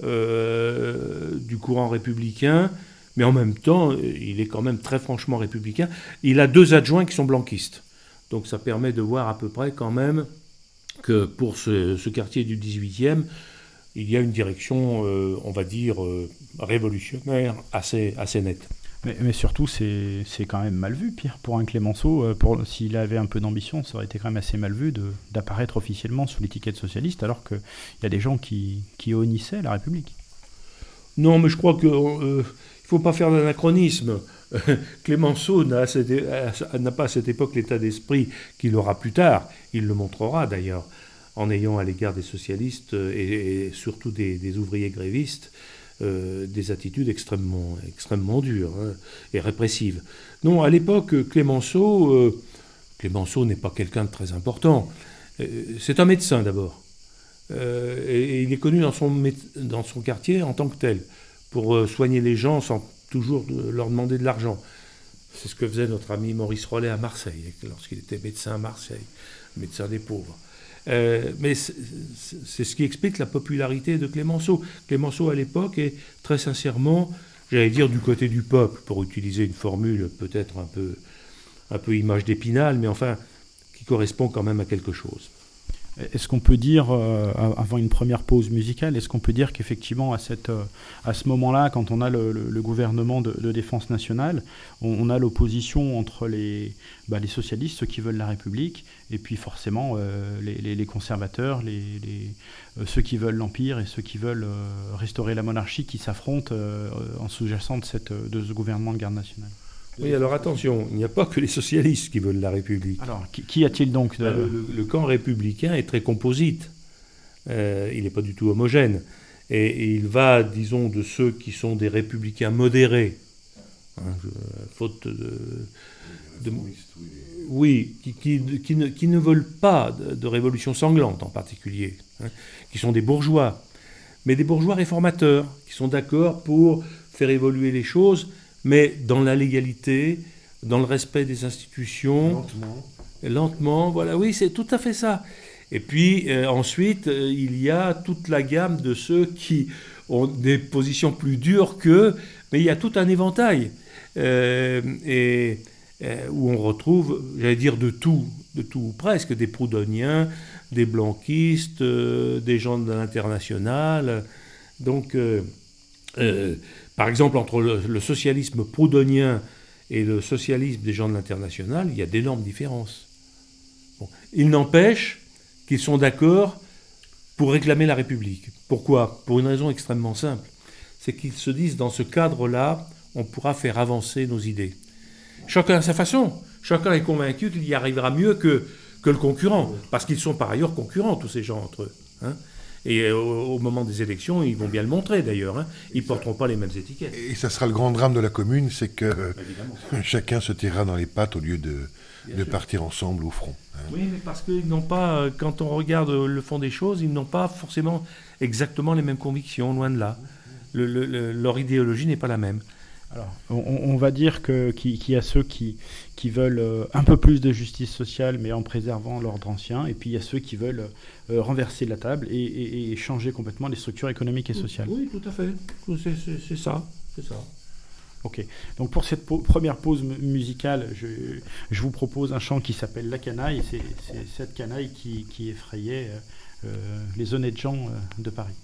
du courant républicain, mais en même temps, il est quand même très franchement républicain. Il a deux adjoints qui sont blanquistes. Donc ça permet de voir à peu près quand même que pour ce, quartier du 18e, il y a une direction, euh, on va dire, euh, révolutionnaire assez nette. Mais, surtout, c'est quand même mal vu, Pierre, pour un Clémenceau. Euh, s'il avait un peu d'ambition, ça aurait été quand même assez mal vu d'apparaître officiellement sous l'étiquette socialiste, alors qu'il y a des gens qui, qui honnissaient la République. Non, mais je crois qu'il ne faut pas faire d'anachronisme. Clémenceau n'a pas à cette époque l'état d'esprit qu'il aura plus tard. Il le montrera d'ailleurs en ayant à l'égard des socialistes euh, et, surtout des, ouvriers grévistes euh, des attitudes extrêmement, extrêmement dures hein, et répressives. Non, à l'époque, Clémenceau, euh, Clémenceau n'est pas quelqu'un de très important. c'est un médecin d'abord. et, il est connu dans son, dans son quartier en tant que tel, pour soigner les gens sans toujours leur demander de l'argent. C'est ce que faisait notre ami Maurice Rollet à Marseille, lorsqu'il était médecin à Marseille, médecin des pauvres. Euh, mais c'est ce qui explique la popularité de Clémenceau. Clémenceau, à l'époque, est très sincèrement, j'allais dire, du côté du peuple, pour utiliser une formule peut-être un peu, un peu image d'épinal, mais enfin, qui correspond quand même à quelque chose. Est-ce qu'on peut dire, euh, avant une première pause musicale, est-ce qu'on peut dire qu'effectivement, à, cette, euh, à ce moment-là, quand on a le, gouvernement de, défense nationale, on, a l'opposition entre les, bah, les socialistes, ceux qui veulent la République, et puis forcément euh, les, conservateurs, les, ceux qui veulent l'Empire et ceux qui veulent restaurer la monarchie, qui s'affrontent en sous-jacent de, de ce gouvernement de garde nationale? Oui, alors attention, il n'y a pas que les socialistes qui veulent la République. Alors, qui, a-t-il donc ben, le, camp républicain est très composite. Euh, il n'est pas du tout homogène. Et, il va, disons, de ceux qui sont des républicains modérés, hein, faute de, oui, qui, ne, veulent pas de, révolution sanglante en particulier, hein, qui sont des bourgeois, mais des bourgeois réformateurs, qui sont d'accord pour faire évoluer les choses mais dans la légalité, dans le respect des institutions. Lentement. Lentement, voilà, oui, c'est tout à fait ça. Et puis euh, ensuite, euh, il y a toute la gamme de ceux qui ont des positions plus dures qu'eux, mais il y a tout un éventail. Euh, et où on retrouve, j'allais dire, de tout, de tout presque, des proudhoniens, des blanquistes, des gens de l'international. Donc, par exemple, entre le, socialisme proudhonien et le socialisme des gens de l'international, il y a d'énormes différences. Il n'empêche qu'ils sont d'accord pour réclamer la République. Pourquoi? Pour une raison extrêmement simple. C'est qu'ils se disent, dans ce cadre-là, on pourra faire avancer nos idées. Chacun à sa façon. Chacun est convaincu qu'il y arrivera mieux que, le concurrent. Parce qu'ils sont par ailleurs concurrents, tous ces gens entre eux. Hein. Et euh, au, moment des élections, ils vont bien le montrer d'ailleurs. Hein. Ils ne porteront pas les mêmes étiquettes. Et ça sera le grand drame de la commune, c'est que chacun se tirera dans les pattes au lieu de, de partir ensemble au front. Hein. Oui, mais parce qu'ils n'ont pas, euh, quand on regarde le fond des choses, ils n'ont pas forcément exactement les mêmes convictions, loin de là. leur idéologie n'est pas la même. Alors, on, va dire qu'il y a ceux qui, qui veulent euh, un peu plus de justice sociale, mais en préservant l'ordre ancien, et puis il y a ceux qui veulent euh, renverser la table et, changer complètement les structures économiques et sociales. Oui, tout à fait. C'est ça. C'est ça. Ok. Donc pour cette première pause musicale, je, je, vous propose un chant qui s'appelle La Canaille. C'est cette canaille qui, qui effrayait euh, les honnêtes gens de Paris.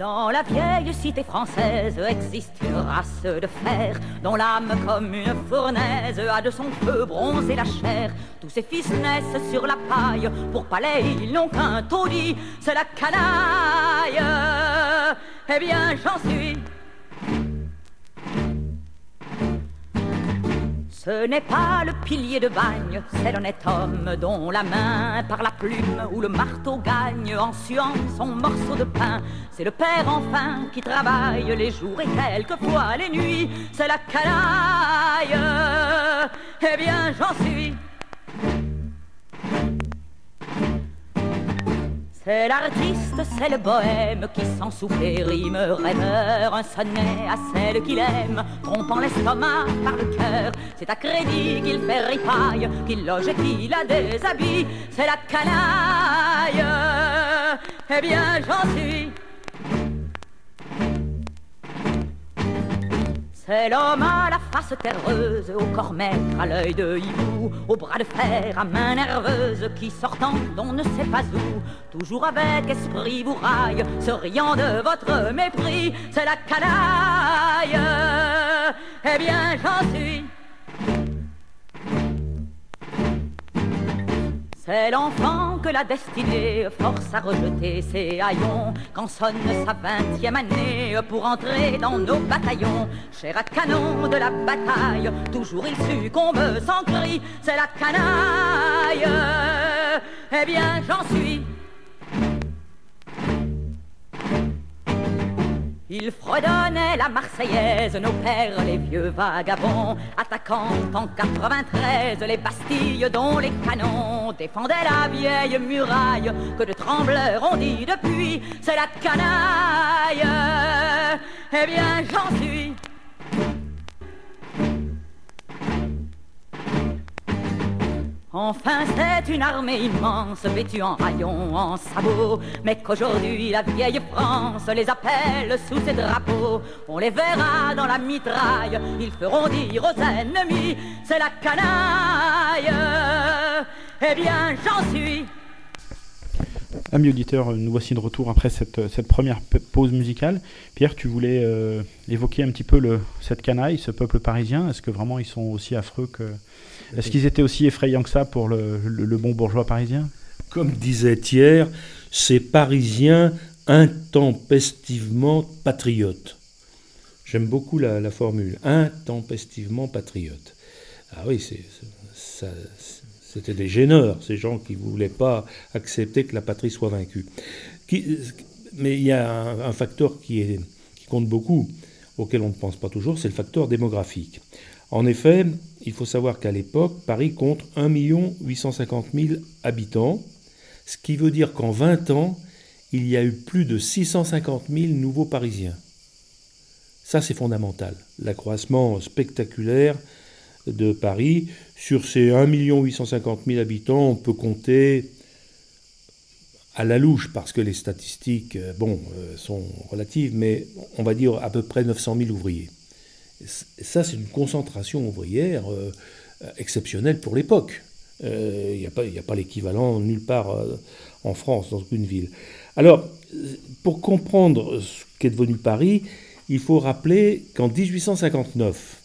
Dans la vieille cité française existe une race de fer dont l'âme comme une fournaise a de son feu bronzé la chair. Tous ses fils naissent sur la paille, pour palais ils n'ont qu'un taudis, c'est la canaille. Eh bien j'en suis Ce n'est pas le pilier de bagne, c'est l'honnête homme dont la main par la plume ou le marteau gagne en suant son morceau de pain. C'est le père enfin qui travaille les jours et quelquefois les nuits, c'est la canaille. Eh bien j'en suis C'est l'artiste, c'est le bohème qui sans souffler rime rêveur un sonnet à celle qu'il aime, trompant l'estomac par le cœur. C'est à crédit qu'il fait ripaille, qu'il loge et qu'il a des habits. C'est la canaille. Eh bien, j'en suis. C'est l'homme à la face terreuse, au corps maître, à l'œil de hibou, au bras de fer, à main nerveuse, qui sortant d'on ne sait pas où, toujours avec esprit vous raille, se riant de votre mépris, c'est la canaille. Eh bien, j'en suis. C'est l'enfant que la destinée force à rejeter ses haillons quand sonne sa vingtième année pour entrer dans nos bataillons. Cher à canon de la bataille, toujours il succombe sans cri, c'est la canaille. Eh bien, j'en suis Il fredonnait la Marseillaise, nos pères, les vieux vagabonds, attaquant en 93 les Bastilles dont les canons défendaient la vieille muraille que de trembleurs ont dit depuis, c'est la canaille. Eh bien, j'en suis Enfin, c'est une armée immense, vêtue en rayons, en sabots, mais qu'aujourd'hui la vieille France les appelle sous ses drapeaux. On les verra dans la mitraille, ils feront dire aux ennemis, c'est la canaille. Eh bien, j'en suis. Amis auditeurs, nous voici de retour après cette, cette première pause musicale. Pierre, tu voulais euh, évoquer un petit peu cette canaille, ce peuple parisien. Est-ce que vraiment ils sont aussi affreux que, est-ce qu'ils étaient aussi effrayants que ça pour le, bon bourgeois parisien? Comme disait Thiers, ces Parisiens intempestivement patriotes. J'aime beaucoup la, formule, intempestivement patriotes. Ah oui, c'était des gêneurs, ces gens qui ne voulaient pas accepter que la patrie soit vaincue. mais il y a un, facteur qui compte beaucoup, auquel on ne pense pas toujours, c'est le facteur démographique. En effet, il faut savoir qu'à l'époque, Paris compte 1 850 000 habitants, ce qui veut dire qu'en 20 ans, il y a eu plus de 650 000 nouveaux Parisiens. Ça, c'est fondamental. L'accroissement spectaculaire de Paris. Sur ces 1 850 000 habitants, on peut compter à la louche, parce que les statistiques, euh, bon, euh, sont relatives, mais on va dire à peu près 900 000 ouvriers ça, c'est une concentration ouvrière euh, exceptionnelle pour l'époque. Il n'y a pas, pas l'équivalent nulle part en France, dans aucune ville. Alors, pour comprendre ce qu'est devenu Paris, il faut rappeler qu'en 1859,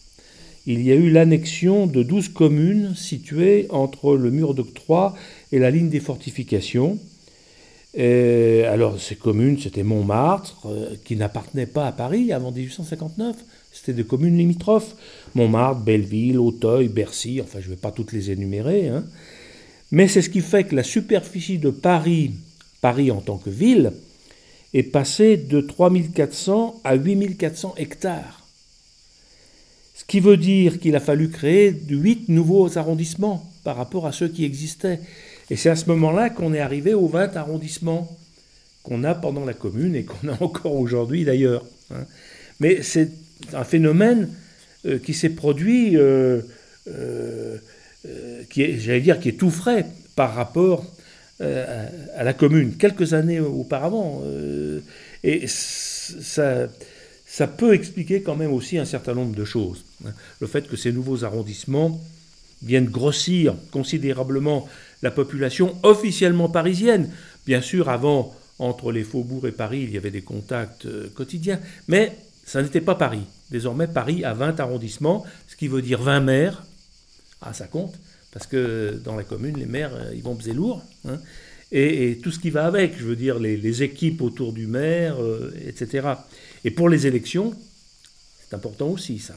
il y a eu l'annexion de 12 communes situées entre le mur d'octroi et la ligne des fortifications. alors, ces communes, c'était Montmartre, qui n'appartenait pas à Paris avant 1859. C'était des communes limitrophes. Montmartre, Belleville, Auteuil, Bercy, enfin je ne vais pas toutes les énumérer. Hein. Mais c'est ce qui fait que la superficie de Paris, Paris en tant que ville, est passée de 3400 à 8400 hectares. Ce qui veut dire qu'il a fallu créer huit nouveaux arrondissements par rapport à ceux qui existaient. Et c'est à ce moment-là qu'on est arrivé aux 20 arrondissements qu'on a pendant la commune et qu'on a encore aujourd'hui d'ailleurs. Hein. Mais c'est un phénomène euh, qui s'est produit, euh, euh, qui est, j'allais dire, qui est tout frais par rapport à, la commune, quelques années auparavant. et ça, ça peut expliquer quand même aussi un certain nombre de choses. Hein. Le fait que ces nouveaux arrondissements viennent grossir considérablement la population officiellement parisienne. Bien sûr, avant, entre les faubourgs et Paris, il y avait des contacts quotidiens, mais ça n'était pas Paris. Désormais, Paris a 20 arrondissements, ce qui veut dire 20 maires. Ah, ça compte, parce que dans la commune, les maires, euh, ils vont peser lourd. Hein. et, tout ce qui va avec, je veux dire, les, équipes autour du maire, euh, etc. Et pour les élections, c'est important aussi, ça.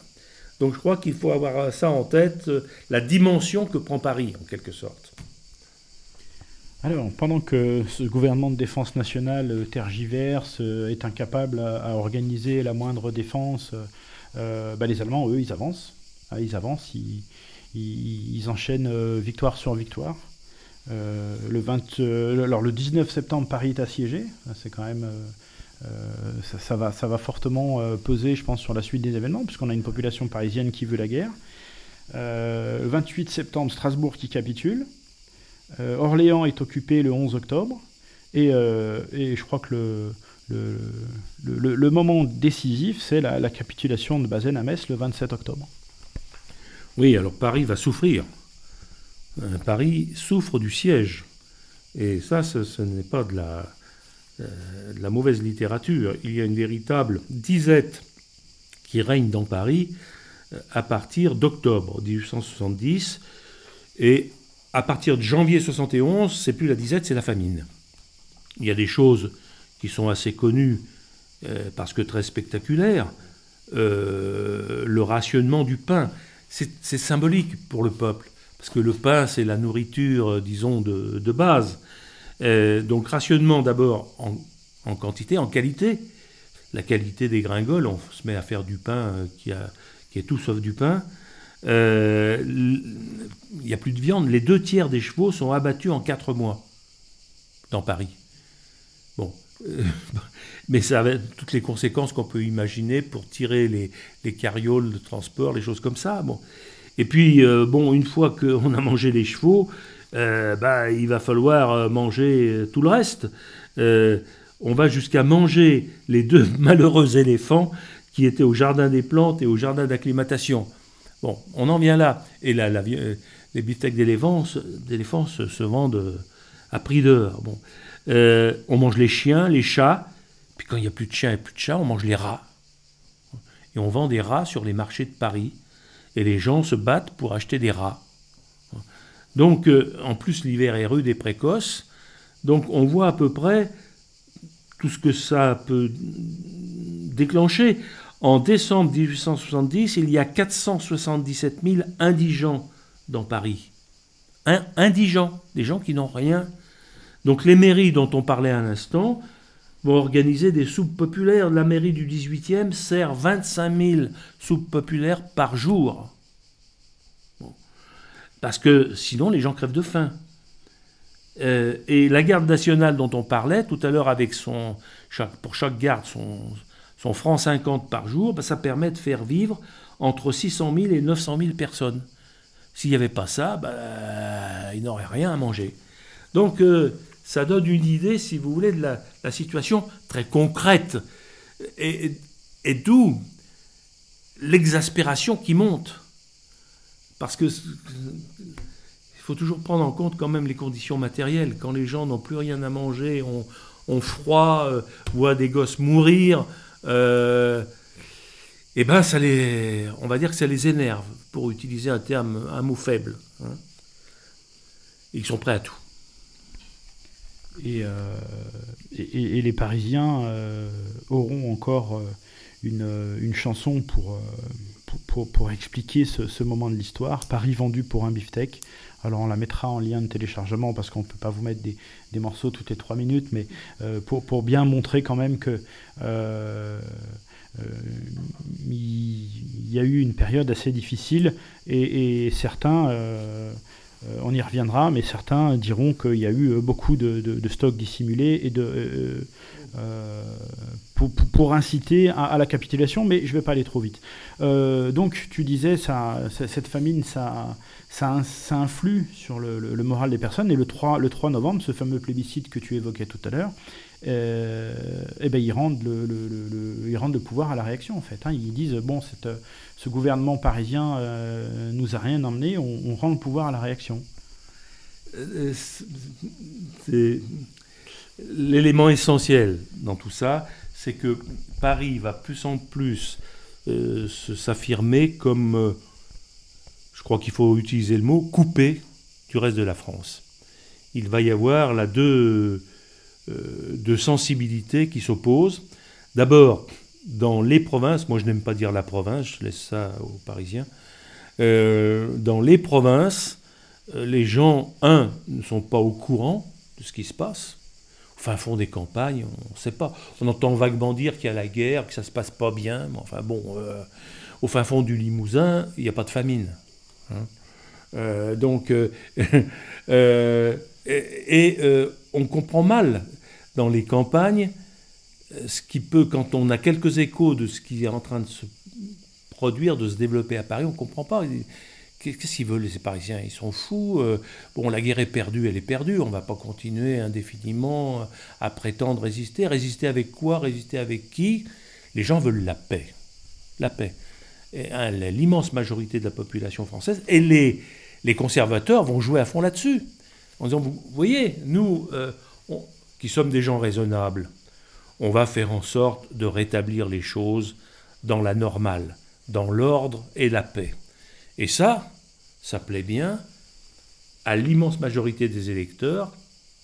Donc je crois qu'il faut avoir ça en tête, euh, la dimension que prend Paris, en quelque sorte. Alors, pendant que ce gouvernement de défense nationale euh, tergiverse, euh, est incapable à, organiser la moindre défense, bah, les Allemands, eux, ils avancent. Ah, ils avancent, ils, enchaînent victoire sur victoire. le, 20, alors, le 19 septembre, Paris est assiégé. C'est quand même. Ça, va, ça va fortement peser, je pense, sur la suite des événements, puisqu'on a une population parisienne qui veut la guerre. le 28 septembre, Strasbourg qui capitule. Euh, Orléans est occupé le 11 octobre. Euh, et, je crois que le, moment décisif, c'est la, capitulation de Bazaine à Metz le 27 octobre. Oui, alors Paris va souffrir. Euh, Paris souffre du siège. Et ça, ce, n'est pas de la, de la, mauvaise littérature. Il y a une véritable disette qui règne dans Paris à partir d'octobre 1870. Et à partir de janvier 71, c'est plus la disette, c'est la famine. Il y a des choses qui sont assez connues euh, parce que très spectaculaires. Euh, le rationnement du pain, c'est symbolique pour le peuple, parce que le pain, c'est la nourriture, euh, disons, de, base. Donc rationnement d'abord en, quantité, en qualité. La qualité des gringoles, on se met à faire du pain qui, a, qui est tout sauf du pain. Euh, il n'y a plus de viande. Les deux tiers des chevaux sont abattus en quatre mois dans Paris. Bon. Euh, mais ça a toutes les conséquences qu'on peut imaginer pour tirer les, carrioles de transport, les choses comme ça. Bon. Et puis, euh, bon, une fois qu'on a mangé les chevaux, bah, il va falloir manger tout le reste. on va jusqu'à manger les deux malheureux éléphants qui étaient au jardin des plantes et au jardin d'acclimatation. Bon, on en vient là. Et là, euh, les bistecs d'éléphants se, vendent euh, à prix d'heure. Bon. Euh, on mange les chiens, les chats, puis quand il n'y a plus de chiens et plus de chats, on mange les rats. Et on vend des rats sur les marchés de Paris. Et les gens se battent pour acheter des rats. Donc, en plus, l'hiver est rude et précoce. Donc, on voit à peu près tout ce que ça peut déclencher. En décembre 1870, il y a 477 000 indigents dans Paris. indigents, des gens qui n'ont rien. Donc les mairies dont on parlait à l'instant vont organiser des soupes populaires. La mairie du 18e sert 25 000 soupes populaires par jour. Parce que sinon les gens crèvent de faim. Euh, et la garde nationale dont on parlait tout à l'heure avec son, pour chaque garde son, son franc 50 par jour, ben, ça permet de faire vivre entre 600 000 et 900 000 personnes. S'il n'y avait pas ça, ben, il n'aurait rien à manger. Donc euh, ça donne une idée, si vous voulez, de la, situation très concrète. Et, d'où l'exaspération qui monte. Parce que faut toujours prendre en compte quand même les conditions matérielles. Quand les gens n'ont plus rien à manger, ont, froid, euh, voient des gosses mourir, euh, eh ben ça les, on va dire que ça les énerve, pour utiliser un terme, un mot faible. Hein. Ils sont prêts à tout. Et, euh, les Parisiens euh, auront encore une, une, chanson pour, pour, pour, expliquer ce, ce, moment de l'histoire. Paris vendu pour un beefsteak. Alors on la mettra en lien de téléchargement parce qu'on ne peut pas vous mettre des, morceaux toutes les trois minutes, mais pour, pour, bien montrer quand même que euh, euh, il y a eu une période assez difficile et, certains, euh, on y reviendra, mais certains diront qu'il y a eu beaucoup de, stocks dissimulés et de, pour, inciter à, la capitulation, mais je ne vais pas aller trop vite. donc tu disais, cette famine, ça, influe sur le, moral des personnes, et le 3, le 3 novembre, ce fameux plébiscite que tu évoquais tout à l'heure, euh, eh ben, ils, rendent le, ils rendent le pouvoir à la réaction en fait. Hein. Ils disent bon, cette, ce gouvernement parisien euh, nous a rien emmené, on, rend le pouvoir à la réaction. Euh, l'élément essentiel dans tout ça, c'est que Paris va plus en plus s'affirmer comme, je crois qu'il faut utiliser le mot, coupé du reste de la France. Il va y avoir là deux euh, de sensibilité qui s'opposent. D'abord, dans les provinces, moi je n'aime pas dire la province, je laisse ça aux Parisiens, euh, dans les provinces, euh, les gens, un, ne sont pas au courant de ce qui se passe. Au fin fond des campagnes, on ne sait pas. On entend vaguement dire qu'il y a la guerre, que ça ne se passe pas bien, mais enfin bon, au fin fond du Limousin, il n'y a pas de famine. Hein. donc, et, on comprend mal dans les campagnes, euh, ce qui peut, quand on a quelques échos de ce qui est en train de se produire, de se développer à Paris, on ne comprend pas. Qu'est-ce qu'ils veulent, les Parisiens? Ils sont fous. Euh, bon, la guerre est perdue, elle est perdue. On ne va pas continuer indéfiniment à prétendre résister. Résister avec quoi? Résister avec qui? Les gens veulent la paix. La paix. Hein, l'immense majorité de la population française et les, conservateurs vont jouer à fond là-dessus. En disant, vous voyez, nous, euh, qui sommes des gens raisonnables, on va faire en sorte de rétablir les choses dans la normale, dans l'ordre et la paix. Et ça, ça plaît bien à l'immense majorité des électeurs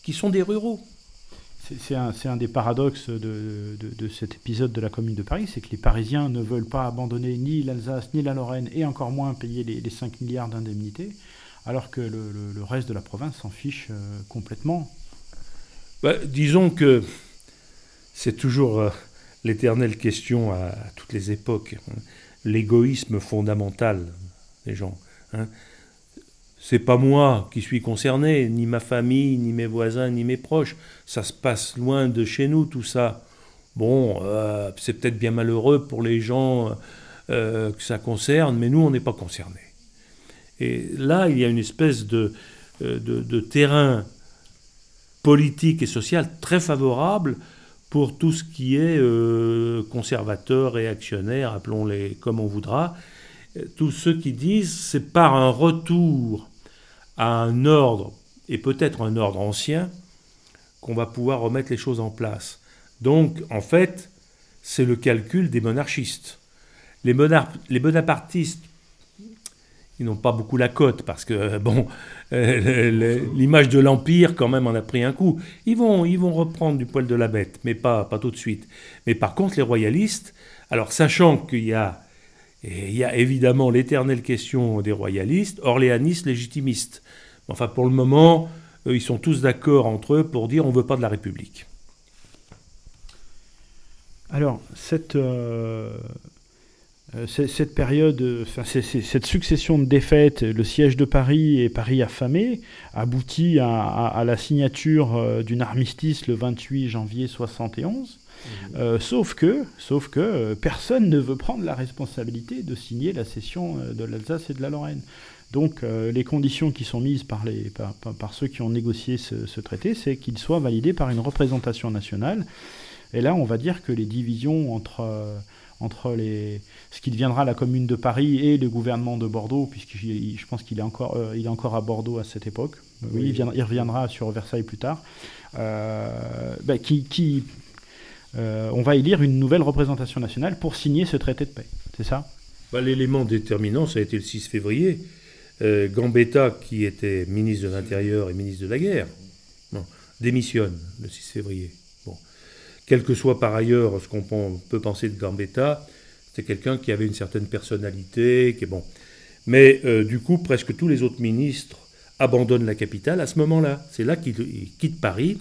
qui sont des ruraux. C'est un, des paradoxes de, cet épisode de la Commune de Paris, c'est que les Parisiens ne veulent pas abandonner ni l'Alsace ni la Lorraine, et encore moins payer les, 5 milliards d'indemnités alors que le, reste de la province s'en fiche euh, complètement. Bah, disons que c'est toujours euh, l'éternelle question à, toutes les époques, hein. l'égoïsme fondamental des gens. Hein. C'est pas moi qui suis concerné, ni ma famille, ni mes voisins, ni mes proches. Ça se passe loin de chez nous, tout ça. Bon, euh, c'est peut-être bien malheureux pour les gens que ça concerne, mais nous, on n'est pas concernés. Et là, il y a une espèce euh, de, terrain politique et social très favorable pour tout ce qui est euh, conservateur, réactionnaire, appelons-les comme on voudra. Tous ceux qui disent c'est par un retour à un ordre, et peut-être un ordre ancien, qu'on va pouvoir remettre les choses en place. Donc, en fait, c'est le calcul des monarchistes. Les bonapartistes ils n'ont pas beaucoup la cote parce que euh, bon, euh, l'image de l'empire quand même en a pris un coup. Ils vont, ils vont reprendre du poil de la bête, mais pas, pas tout de suite. Mais par contre, les royalistes, alors sachant qu'il y a, il y a évidemment l'éternelle question des royalistes, orléanistes, légitimistes. Enfin, pour le moment, ils sont tous d'accord entre eux pour dire on veut pas de la République. Alors, cette, euh, euh, cette période, euh, cette succession de défaites, le siège de Paris et Paris affamé, aboutit à, la signature euh, d'une armistice le 28 janvier 71. Mmh. sauf que, sauf que personne ne veut prendre la responsabilité de signer la cession de l'Alsace et de la Lorraine. Donc les conditions qui sont mises par, les, par, ceux qui ont négocié ce, ce traité, c'est qu'il soit validé par une représentation nationale. Et là, on va dire que les divisions entre entre les, ce qui deviendra la commune de Paris et le gouvernement de Bordeaux, puisque je pense qu'il est, encore, euh, il est encore à Bordeaux à cette époque. Oui, Il, reviendra sur Versailles plus tard. Euh, ben, qui, qui euh, on va élire une nouvelle représentation nationale pour signer ce traité de paix. C'est ça? Bah, L'élément déterminant, ça a été le 6 février. Gambetta, qui était ministre de l'Intérieur et ministre de la Guerre, démissionne le 6 février quel que soit par ailleurs ce qu'on peut penser de Gambetta, c'est quelqu'un qui avait une certaine personnalité, qui est bon. Mais euh, du coup, presque tous les autres ministres abandonnent la capitale à ce moment-là. C'est là, qu'ils quittent Paris.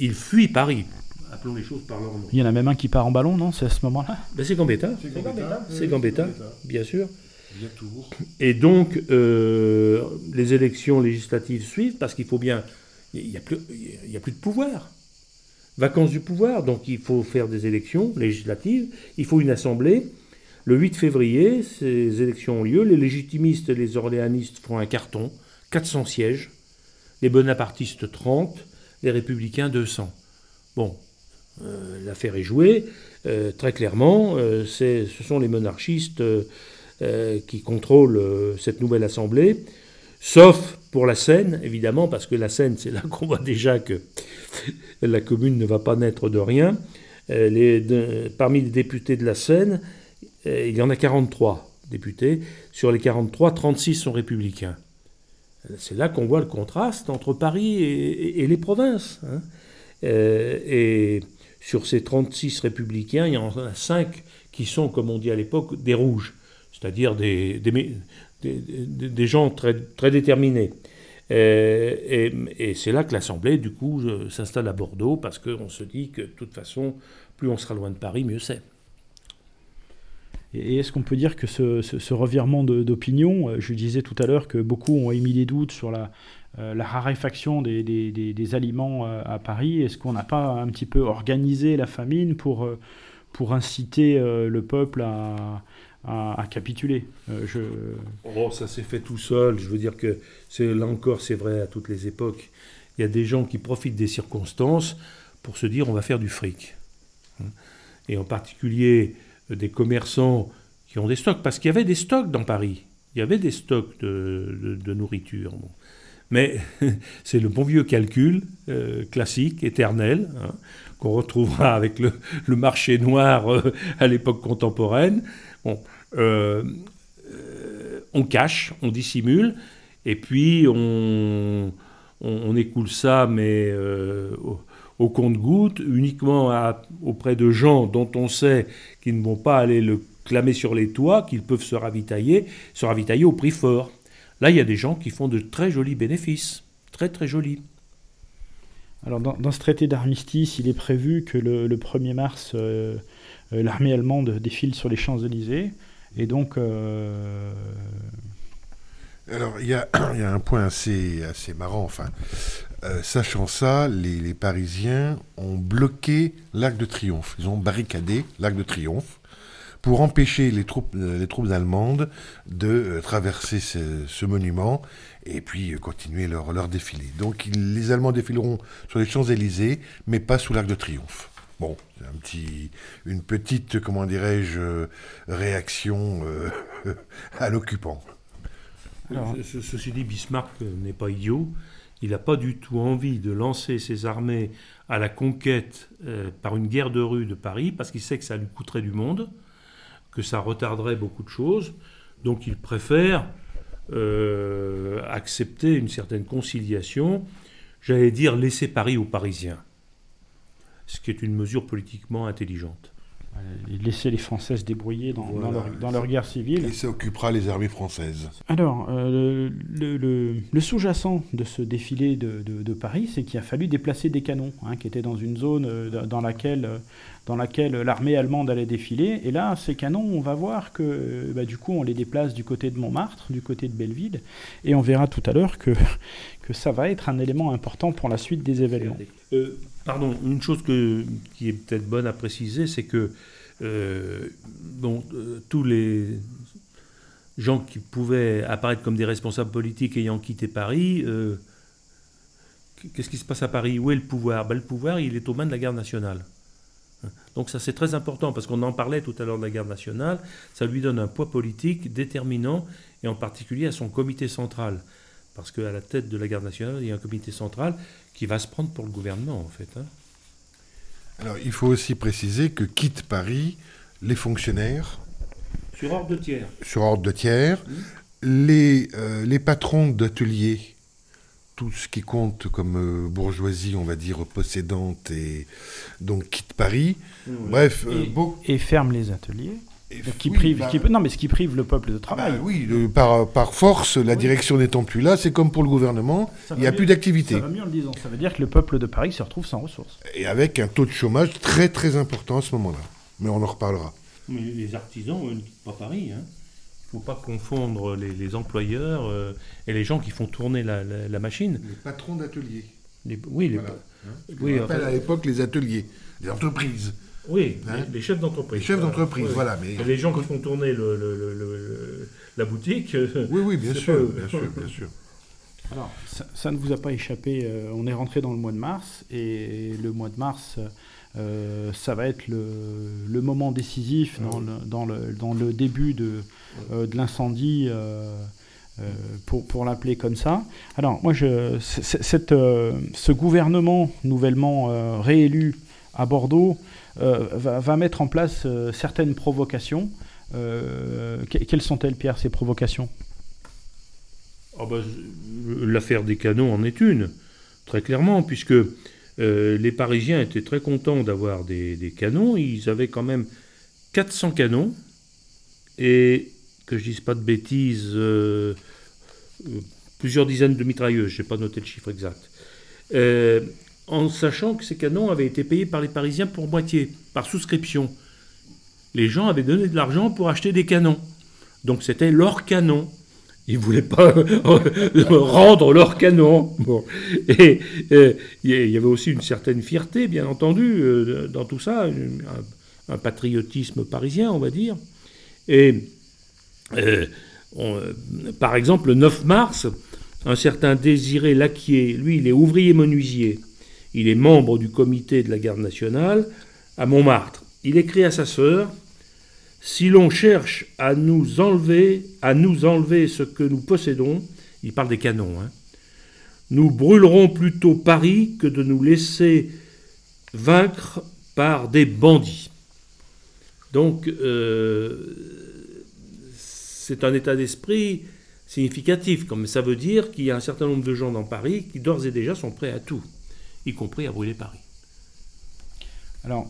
Ils fuient Paris. Appelons les choses par leur nom. Il y en a même un qui part en ballon, non C'est à ce moment-là? Ben, C'est Gambetta. C'est Gambetta, bien sûr. Et donc, euh, les élections législatives suivent parce qu'il faut bien. Il n'y a, plus, a plus de pouvoir. Vacances du pouvoir, donc il faut faire des élections législatives, il faut une assemblée. Le 8 février, ces élections ont lieu. Les légitimistes et les orléanistes font un carton, 400 sièges. Les bonapartistes, 30. Les républicains, 200. Bon, euh, l'affaire est jouée. Euh, très clairement, ce sont les monarchistes euh, qui contrôle euh, cette nouvelle assemblée, sauf pour la Seine, évidemment, parce que la Seine, c'est là qu'on voit déjà que la commune ne va pas naître de rien. Euh, parmi les députés de la Seine, il y en a 43 députés. Sur les 43, 36 sont républicains. C'est là qu'on voit le contraste entre Paris et, les provinces. Hein. et sur ces 36 républicains, il y en a 5 qui sont, comme on dit à l'époque, des rouges c'est-à-dire des, gens très, très déterminés. Et, et, c'est là que l'Assemblée, du coup, euh, s'installe à Bordeaux, parce qu'on se dit que, de toute façon, plus on sera loin de Paris, mieux c'est. Et est-ce qu'on peut dire que ce, ce, revirement d'opinion, euh, je disais tout à l'heure que beaucoup ont émis des doutes sur la, euh, la raréfaction des, des, des, aliments à Paris, est-ce qu'on n'a pas un petit peu organisé la famine pour, pour inciter le peuple à, à, capituler. Euh, je... Oh, ça s'est fait tout seul. Je veux dire que c'est là encore, c'est vrai à toutes les époques. Il y a des gens qui profitent des circonstances pour se dire on va faire du fric. Hein. Et en particulier euh, des commerçants qui ont des stocks, parce qu'il y avait des stocks dans Paris. Il y avait des stocks de, nourriture. Mais c'est le bon vieux calcul euh, classique, éternel, hein, qu'on retrouvera avec le, marché noir à l'époque contemporaine. Bon, on cache, on dissimule, et puis on, on, écoule ça, mais euh, au, compte-goutte, uniquement auprès de gens dont on sait qu'ils ne vont pas aller le clamer sur les toits, qu'ils peuvent se ravitailler, se ravitailler au prix fort. Là, il y a des gens qui font de très jolis bénéfices, très très jolis. Alors dans, ce traité d'armistice, il est prévu que le, 1er mars, l'armée allemande défile sur les Champs-Élysées. Et donc. Euh, Alors, il y a, un point assez, assez marrant. Enfin, euh, sachant ça, les, Parisiens ont bloqué l'Arc de Triomphe. Ils ont barricadé l'Arc de Triomphe pour empêcher les troupes, euh, les troupes allemandes de traverser ce, monument et puis continuer leur, leur défilé. Donc les Allemands défileront sur les Champs-Élysées, mais pas sous l'Arc de Triomphe. Bon, c'est un petit, une petite, comment dirais-je, réaction euh, à l'occupant. ceci dit, Bismarck n'est pas idiot. Il n'a pas du tout envie de lancer ses armées à la conquête euh, par une guerre de rue de Paris, parce qu'il sait que ça lui coûterait du monde, que ça retarderait beaucoup de choses. Donc il préfère euh, accepter une certaine conciliation, j'allais dire laisser Paris aux Parisiens ce qui est une mesure politiquement intelligente. Laisser les Français se débrouiller dans, leur, guerre civile. Et ça occupera les armées françaises. Alors, euh, le, sous-jacent de ce défilé de, Paris, c'est qu'il a fallu déplacer des canons, hein, qui étaient dans une zone euh, dans laquelle, euh, dans laquelle l'armée allemande allait défiler. Et là, ces canons, on va voir que bah, du coup, on les déplace du côté de Montmartre, du côté de Belleville. Et on verra tout à l'heure que, que ça va être un élément important pour la suite des événements. Pardon, une chose qui est peut-être bonne à préciser, c'est que euh, euh, tous les gens qui pouvaient apparaître comme des responsables politiques ayant quitté Paris, euh, qu'est-ce qui se passe à Paris? Où est le pouvoir? Ben, Le pouvoir, il est aux mains de la garde nationale. Donc ça c'est très important parce qu'on en parlait tout à l'heure de la garde nationale, ça lui donne un poids politique déterminant et en particulier à son comité central. Parce qu'à la tête de la garde nationale, il y a un comité central qui va se prendre pour le gouvernement, en fait. Hein. Alors, il faut aussi préciser que quitte Paris les fonctionnaires. Sur ordre de tiers. Sur ordre de tiers. Mmh. Les, euh, les patrons d'ateliers, tout ce qui compte comme euh, bourgeoisie, on va dire, possédante, et donc quitte Paris. Bref. Euh, et, ferme les ateliers qui prive, bah, non, mais ce qui prive le peuple de travail. Bah oui, par, par, force, la direction n'étant plus là, c'est comme pour le gouvernement, il n'y a plus d'activité. Ça va mieux en le disant. Ça veut dire que le peuple de Paris se retrouve sans ressources. Et avec un taux de chômage très très important à ce moment-là. Mais on en reparlera. Mais les artisans ne quittent pas Paris. Hein. faut pas confondre les, employeurs et les gens qui font tourner la, machine. Les patrons d'ateliers. oui, les, hein oui, on appelle à l'époque les ateliers, les entreprises. Oui, hein? les, chefs d'entreprise. Les chefs d'entreprise, voilà. Mais... les gens qui font tourner le, la boutique. Oui, oui, bien sûr, bien sûr, bien sûr. Alors, ça, ne vous a pas échappé. Euh, on est rentré dans le mois de mars et le mois de mars, euh, ça va être le, moment décisif dans, le, dans, le, dans le début de, euh, de l'incendie. pour, pour l'appeler comme ça. Alors, moi, je, cette, ce gouvernement nouvellement réélu à Bordeaux va, va, mettre en place certaines provocations. quelles sont-elles, Pierre, ces provocations? Ah bah, L'affaire des canons en est une, très clairement, puisque euh, les Parisiens étaient très contents d'avoir des, canons. Ils avaient quand même 400 canons, et que je dise pas de bêtises, euh, euh, plusieurs dizaines de mitrailleuses, je n'ai pas noté le chiffre exact. En sachant que ces canons avaient été payés par les Parisiens pour moitié, par souscription. Les gens avaient donné de l'argent pour acheter des canons. Donc c'était leur canon. Ils ne voulaient pas rendre leur canon. Et il y avait aussi une certaine fierté, bien entendu, euh, dans tout ça, un, patriotisme parisien, on va dire. Et euh, par exemple, le 9 mars, un certain Désiré Laquier, lui, il est ouvrier menuisier. Il est membre du comité de la garde nationale à Montmartre. Il écrit à sa sœur si l'on cherche à nous enlever, à nous enlever ce que nous possédons, il parle des canons, hein, nous brûlerons plutôt Paris que de nous laisser vaincre par des bandits. Donc, euh, c'est un état d'esprit significatif, comme ça veut dire qu'il y a un certain nombre de gens dans Paris qui d'ores et déjà sont prêts à tout, y compris à brûler Paris. Alors,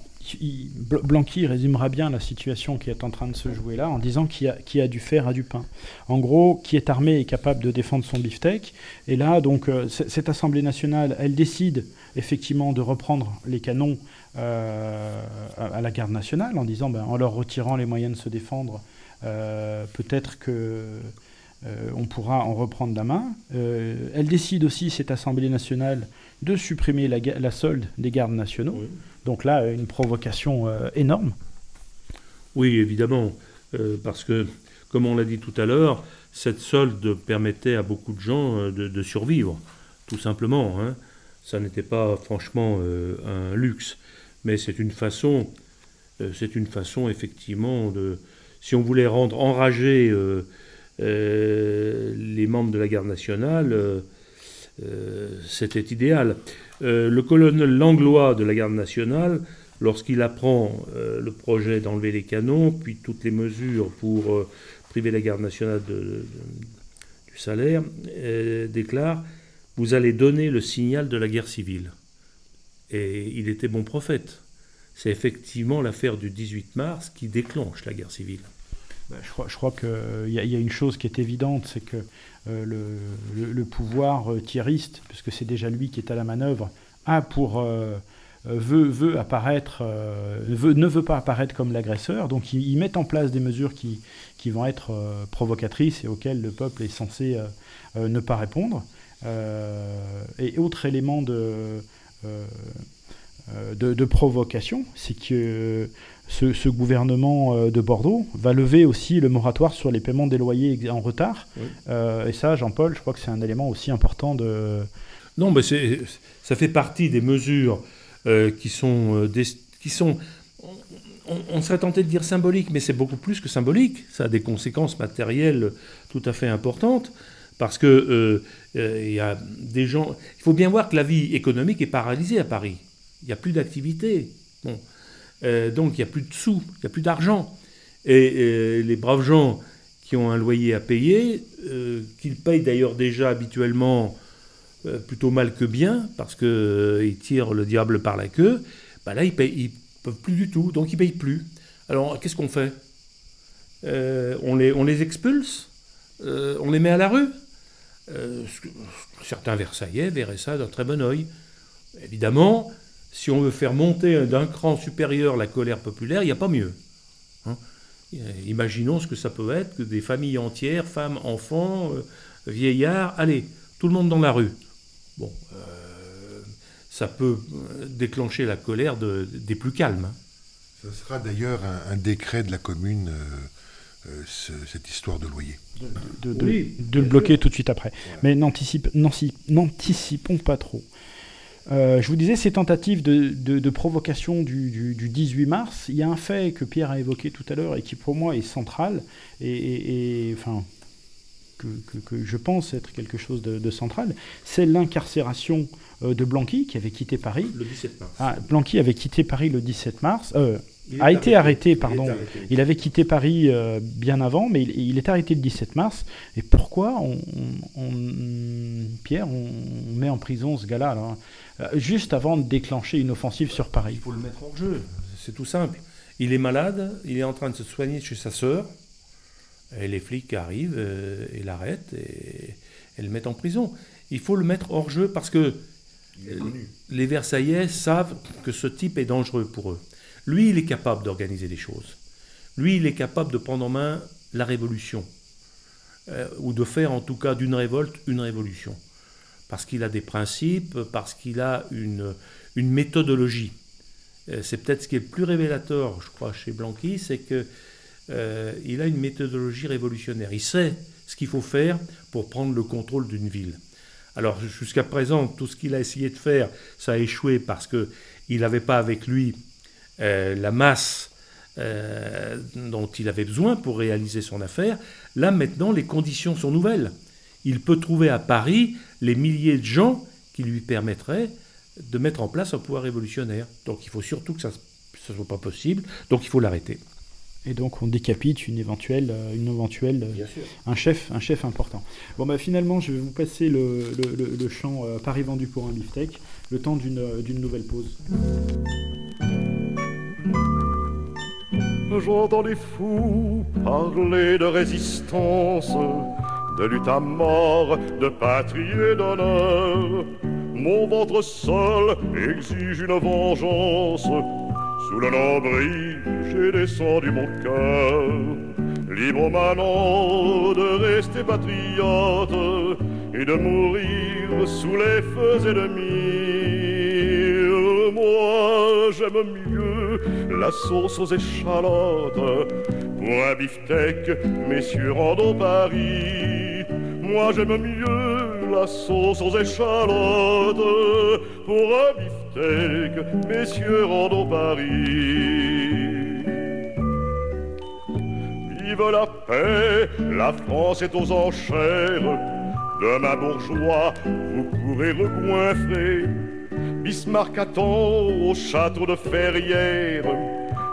Blanqui résumera bien la situation qui est en train de se jouer là en disant qui a, du fer a du pain. En gros, qui est armé et capable de défendre son beefsteak. Et là, donc, euh, cette Assemblée nationale, elle décide effectivement de reprendre les canons euh, à, la garde nationale en disant, ben, en leur retirant les moyens de se défendre, euh, peut-être que on pourra en reprendre la main. elle décide aussi, cette Assemblée nationale, de supprimer la, solde des gardes nationaux. Donc là, une provocation euh, énorme. Oui, évidemment, euh, parce que, comme on l'a dit tout à l'heure, cette solde permettait à beaucoup de gens euh, de, survivre, tout simplement. Hein. Ça n'était pas franchement un luxe, mais c'est une façon, c'est une façon effectivement de, si on voulait rendre enragés les membres de la garde nationale, c'était idéal. Euh, le colonel Langlois de la garde nationale, lorsqu'il apprend euh, le projet d'enlever les canons, puis toutes les mesures pour euh, priver la garde nationale du salaire, déclare Vous allez donner le signal de la guerre civile. Et il était bon prophète. C'est effectivement l'affaire du 18 mars qui déclenche la guerre civile. Ben, je crois, qu'il y, a une chose qui est évidente, c'est que euh, le, pouvoir euh, tiériste, puisque c'est déjà lui qui est à la manœuvre, a pour euh, veut, veut apparaître, ne veut pas apparaître comme l'agresseur, donc ils, mettent en place des mesures qui, qui vont être provocatrices et auxquelles le peuple est censé ne pas répondre. et autre élément de, de provocation, c'est que ce, gouvernement euh, de Bordeaux va lever aussi le moratoire sur les paiements des loyers en retard. Euh, et ça, Jean-Paul, je crois que c'est un élément aussi important de... Non, mais ça fait partie des mesures euh, qui sont... qui sont on, serait tenté de dire symboliques, mais c'est beaucoup plus que symbolique. Ça a des conséquences matérielles tout à fait importantes. Parce que il y a des gens. Il faut bien voir que la vie économique est paralysée à Paris. Il n'y a plus d'activité. Bon. Euh, donc il n'y a plus de sous, il n'y a plus d'argent. Et, les braves gens qui ont un loyer à payer, euh, qu'ils payent d'ailleurs déjà habituellement euh, plutôt mal que bien, parce qu'ils tirent le diable par la queue, bah là ils ne peuvent plus du tout, donc ils ne payent plus. Alors qu'est-ce qu'on fait? On, les, on les expulse? On les met à la rue? Certains Versaillais verraient ça d'un très bon oeil. Évidemment, si on veut faire monter d'un cran supérieur la colère populaire, il n'y a pas mieux. Hein. Imaginons ce que ça peut être que des familles entières, femmes, enfants, vieillards, allez, tout le monde dans la rue. Bon, ça peut déclencher la colère des plus calmes. Hein. Ce sera d'ailleurs un, décret de la commune, euh, euh, cette histoire de loyer. De, le bloquer tout de suite après. Mais n'anticipons pas trop. Euh, je vous disais, ces tentatives de, provocation du, 18 mars, il y a un fait que Pierre a évoqué tout à l'heure et qui pour moi est central, et, enfin, que, je pense être quelque chose de, central, c'est l'incarcération de Blanqui qui avait quitté Paris. Le 17 mars. Ah, Blanqui avait quitté Paris le 17 mars, a été arrêté, pardon. Il, avait quitté Paris euh, bien avant, mais il, est arrêté le 17 mars. Et pourquoi on, Pierre, on met en prison ce gars-là, euh, juste avant de déclencher une offensive sur Paris? Il faut le mettre en jeu, c'est tout simple. Il est malade, il est en train de se soigner chez sa sœur, et les flics arrivent euh, et l'arrêtent et, et, le mettent en prison. Il faut le mettre hors jeu parce que les Versaillais savent que ce type est dangereux pour eux. Lui, il est capable d'organiser des choses. Lui, il est capable de prendre en main la révolution, euh, ou de faire en tout cas d'une révolte une révolution. Parce qu'il a des principes, parce qu'il a une, une méthodologie. Euh, c'est peut-être ce qui est le plus révélateur, je crois, chez Blanqui, c'est qu'il euh, a une méthodologie révolutionnaire. Il sait ce qu'il faut faire pour prendre le contrôle d'une ville. Alors jusqu'à présent, tout ce qu'il a essayé de faire, ça a échoué parce qu'il n'avait pas avec lui euh, la masse euh, dont il avait besoin pour réaliser son affaire, là maintenant les conditions sont nouvelles. Il peut trouver à Paris les milliers de gens qui lui permettraient de mettre en place un pouvoir révolutionnaire. Donc il faut surtout que ça ne soit pas possible, donc il faut l'arrêter. Et donc on décapite une éventuelle, euh, une éventuelle un chef, un chef important. Bon bah finalement je vais vous passer le, le, champ Paris vendu pour un beefsteak, le temps d'une nouvelle pause. J'entends les fous parler de résistance, de lutte à mort, de patrie et d'honneur. Mon ventre seul exige une vengeance. Sous le nombril, j'ai descendu mon cœur. Libre manant de rester patriote et de mourir sous les feux ennemis moi j'aime mieux la sauce aux échalotes. Pour un beefsteak, messieurs, rendons Paris. Moi j'aime mieux la sauce aux échalotes. Pour un beefsteak, messieurs, rendons Paris. Vive la paix, la France est aux enchères. Demain bourgeois, vous pourrez regoinfrer Bismarck attend au château de Ferrières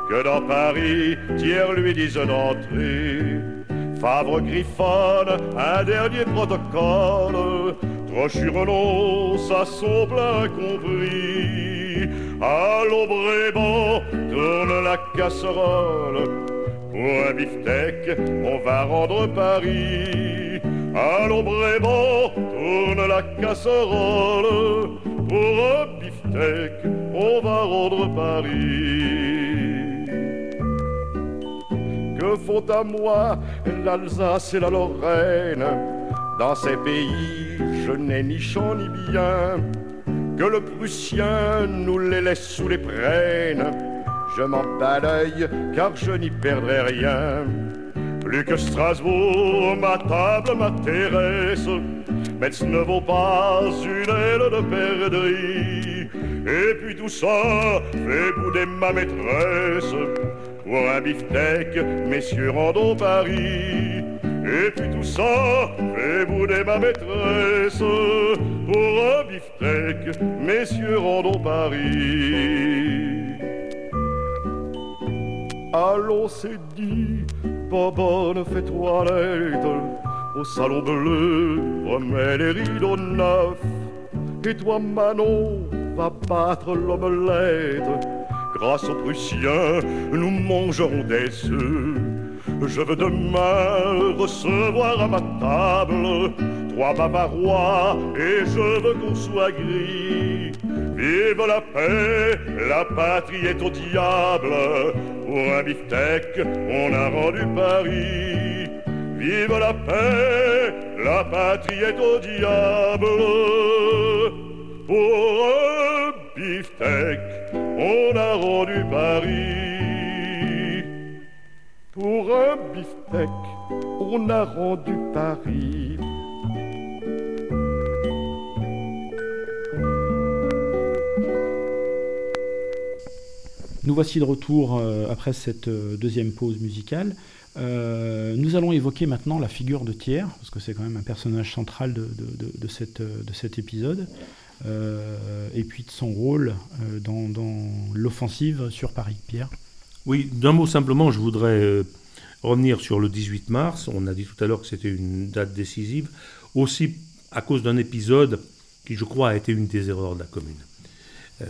que dans Paris, Thiers lui dise d'entrer. Favre griffonne un dernier protocole, Trochu renonce à son plein compris. Allons Bréban, tourne la casserole, pour un beefsteak, on va rendre Paris. Allons Bréban, tourne la casserole, pour un beefsteak, on va rendre Paris. Que font à moi l'Alsace et la Lorraine? Dans ces pays, je n'ai ni champ ni bien. Que le Prussien nous les laisse sous les prênes. Je m'en bats l'œil car je n'y perdrai rien. Plus que Strasbourg, ma table m'intéresse. Metz ne vaut pas une aile de perdrix. Et puis tout ça fait bouder ma maîtresse. Pour un beefsteak, messieurs, rendons Paris. Et puis tout ça fait bouder ma maîtresse. Pour un beefsteak, messieurs, rendons Paris. Allons, c'est dit, Bobonne, fait toilette au salon bleu, remets les rideaux neufs. Et toi, Manon, va battre l'omelette. Grâce aux Prussiens, nous mangerons des œufs. Je veux demain recevoir à ma table trois Bavarois et je veux qu'on soit gris Vive la paix, la patrie est au diable. Pour un beefsteak, on a rendu Paris. Vive la paix, la patrie est au diable. Pour un beefsteak, on a rendu Paris. Pour un beefsteak, on a rendu Paris. Nous voici de retour euh, après cette euh, deuxième pause musicale. Euh, nous allons évoquer maintenant la figure de Thiers, parce que c'est quand même un personnage central de cet épisode, et puis de son rôle dans, dans l'offensive sur Paris. Pierre? Oui, d'un mot simplement, je voudrais revenir sur le 18 mars. On a dit tout à l'heure que c'était une date décisive, aussi à cause d'un épisode qui, je crois, a été une des erreurs de la commune.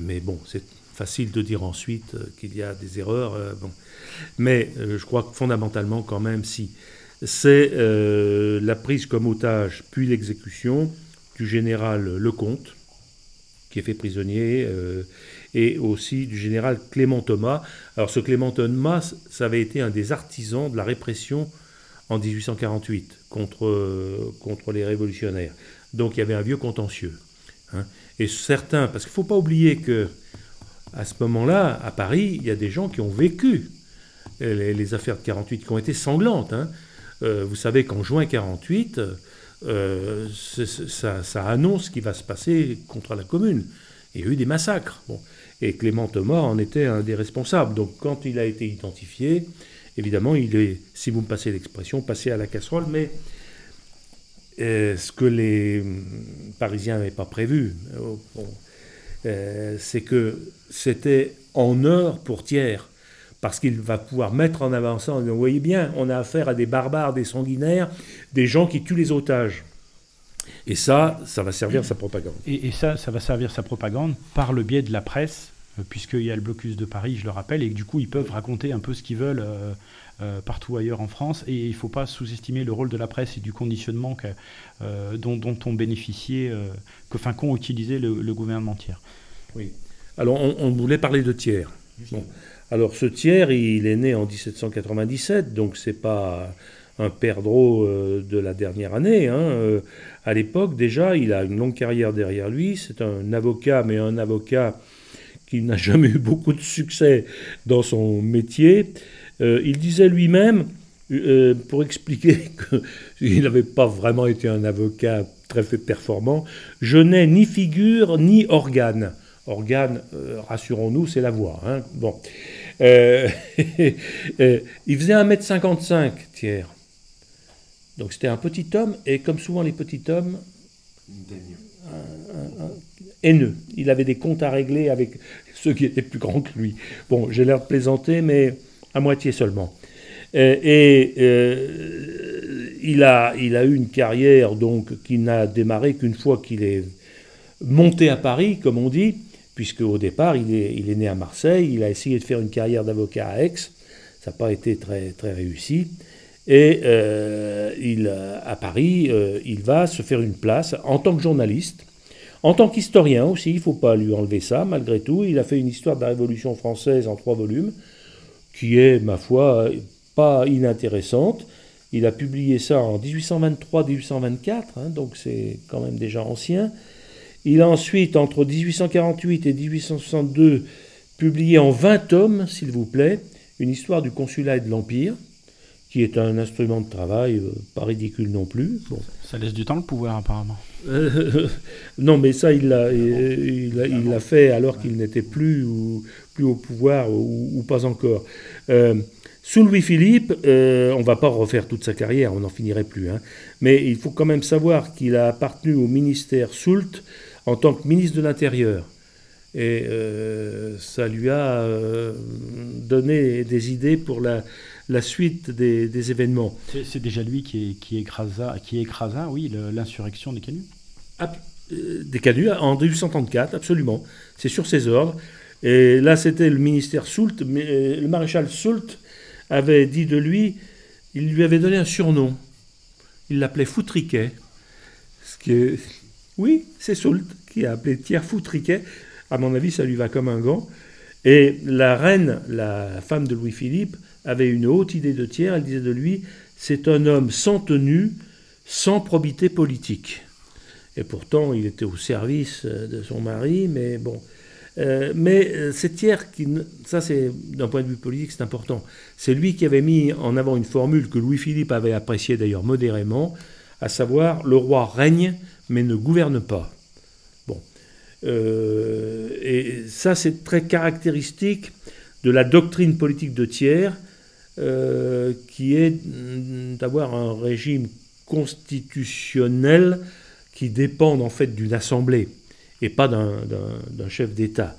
Mais bon, c'est facile de dire ensuite euh, qu'il y a des erreurs. Euh. Mais euh, je crois que fondamentalement, quand même, si. C'est la prise comme otage, puis l'exécution du général Lecomte, qui est fait prisonnier, et aussi du général Clément Thomas. Alors ce Clément Thomas, ça avait été un des artisans de la répression en 1848 contre, contre les révolutionnaires. Donc il y avait un vieux contentieux. Hein. Et certains, parce qu'il ne faut pas oublier que à ce moment-là, à Paris, il y a des gens qui ont vécu les, affaires de 48, qui ont été sanglantes. Hein. Euh, vous savez qu'en juin 48, euh, ça, annonce ce qui va se passer contre la commune. Il y a eu des massacres. Et Clément Thomas en était un des responsables. Donc quand il a été identifié, évidemment, il est, si vous me passez l'expression, passé à la casserole. Mais euh, ce que les Parisiens n'avaient pas prévu, c'est que c'était en heure pour tiers, parce qu'il va pouvoir mettre en avant ça, vous voyez bien, on a affaire à des barbares, des sanguinaires, des gens qui tuent les otages. Et ça, ça va servir sa propagande. Et, ça, ça va servir sa propagande par le biais de la presse, euh, puisqu'il y a le blocus de Paris, je le rappelle, et que du coup, ils peuvent raconter un peu ce qu'ils veulent euh, euh, partout ailleurs en France. Et il ne faut pas sous-estimer le rôle de la presse et du conditionnement dont, dont, ont bénéficié, que, enfin, qu'ont utilisé le, le gouvernement tiers. Oui. Alors, on, voulait parler de Thiers. Alors, ce Thiers, il est né en 1797, donc c'est pas un perdreau euh, de la dernière année. Hein. Euh, à l'époque, déjà, il a une longue carrière derrière lui. C'est un avocat, mais un avocat qui n'a jamais eu beaucoup de succès dans son métier. Euh, il disait lui-même, pour expliquer qu'il n'avait pas vraiment été un avocat très performant, je n'ai ni figure ni organe. Organe, euh, rassurons-nous, c'est la voix. Hein. Bon. Euh, euh, il faisait 1m55, Thiers. Donc c'était un petit homme, et comme souvent les petits hommes, haineux. Il avait des comptes à régler avec ceux qui étaient plus grands que lui. Bon, j'ai l'air de plaisanter, mais à moitié seulement. et il, a, il a eu une carrière donc qui n'a démarré qu'une fois qu'il est monté à Paris, comme on dit puisque au départ, il est, il né à Marseille, il a essayé de faire une carrière d'avocat à Aix, ça n'a pas été très, très réussi, et euh, à Paris, euh, il va se faire une place en tant que journaliste, en tant qu'historien aussi, il ne faut pas lui enlever ça, malgré tout, il a fait une histoire de la Révolution française en trois volumes, qui est, ma foi, pas inintéressante. Il a publié ça en 1823-1824, hein, donc c'est quand même déjà ancien. Il a ensuite, entre 1848 et 1862, publié en 20 tomes, s'il vous plaît, une histoire du consulat et de l'Empire, qui est un instrument de travail euh, pas ridicule non plus. Ça laisse du temps le pouvoir, apparemment. non, mais ça, il l'a il, fait alors qu'il n'était plus, plus au pouvoir ou, pas encore. Euh, sous Louis-Philippe, euh, on ne va pas refaire toute sa carrière, on n'en finirait plus. Hein. Mais il faut quand même savoir qu'il a appartenu au ministère Soult en tant que ministre de l'Intérieur. Et euh, ça lui a donné des idées pour la, la suite des, événements. C'est déjà lui qui, qui, écrasa, qui écrasa, oui, l'insurrection des Canuts euh, Des Canuts en 1834, absolument. C'est sur ses ordres. Et là, c'était le ministère Soult. le maréchal Soult avait dit de lui, il lui avait donné un surnom. Il l'appelait Foutriquet. Ce oui, c'est Soult qui a appelé Thiers Foutriquet. À mon avis, ça lui va comme un gant. Et la reine, la femme de Louis-Philippe, avait une haute idée de Thiers. Elle disait de lui, c'est un homme sans tenue, sans probité politique. Et pourtant, il était au service euh, de son mari, mais bon. Euh, mais euh, c'est Thiers qui, ça c'est d'un point de vue politique, c'est important. C'est lui qui avait mis en avant une formule que Louis-Philippe avait appréciée d'ailleurs modérément, à savoir le roi règne mais ne gouverne pas. Bon, et ça c'est très caractéristique de la doctrine politique de Thiers, qui est d'avoir un régime constitutionnel qui dépendent en fait d'une assemblée et pas d'un chef d'État.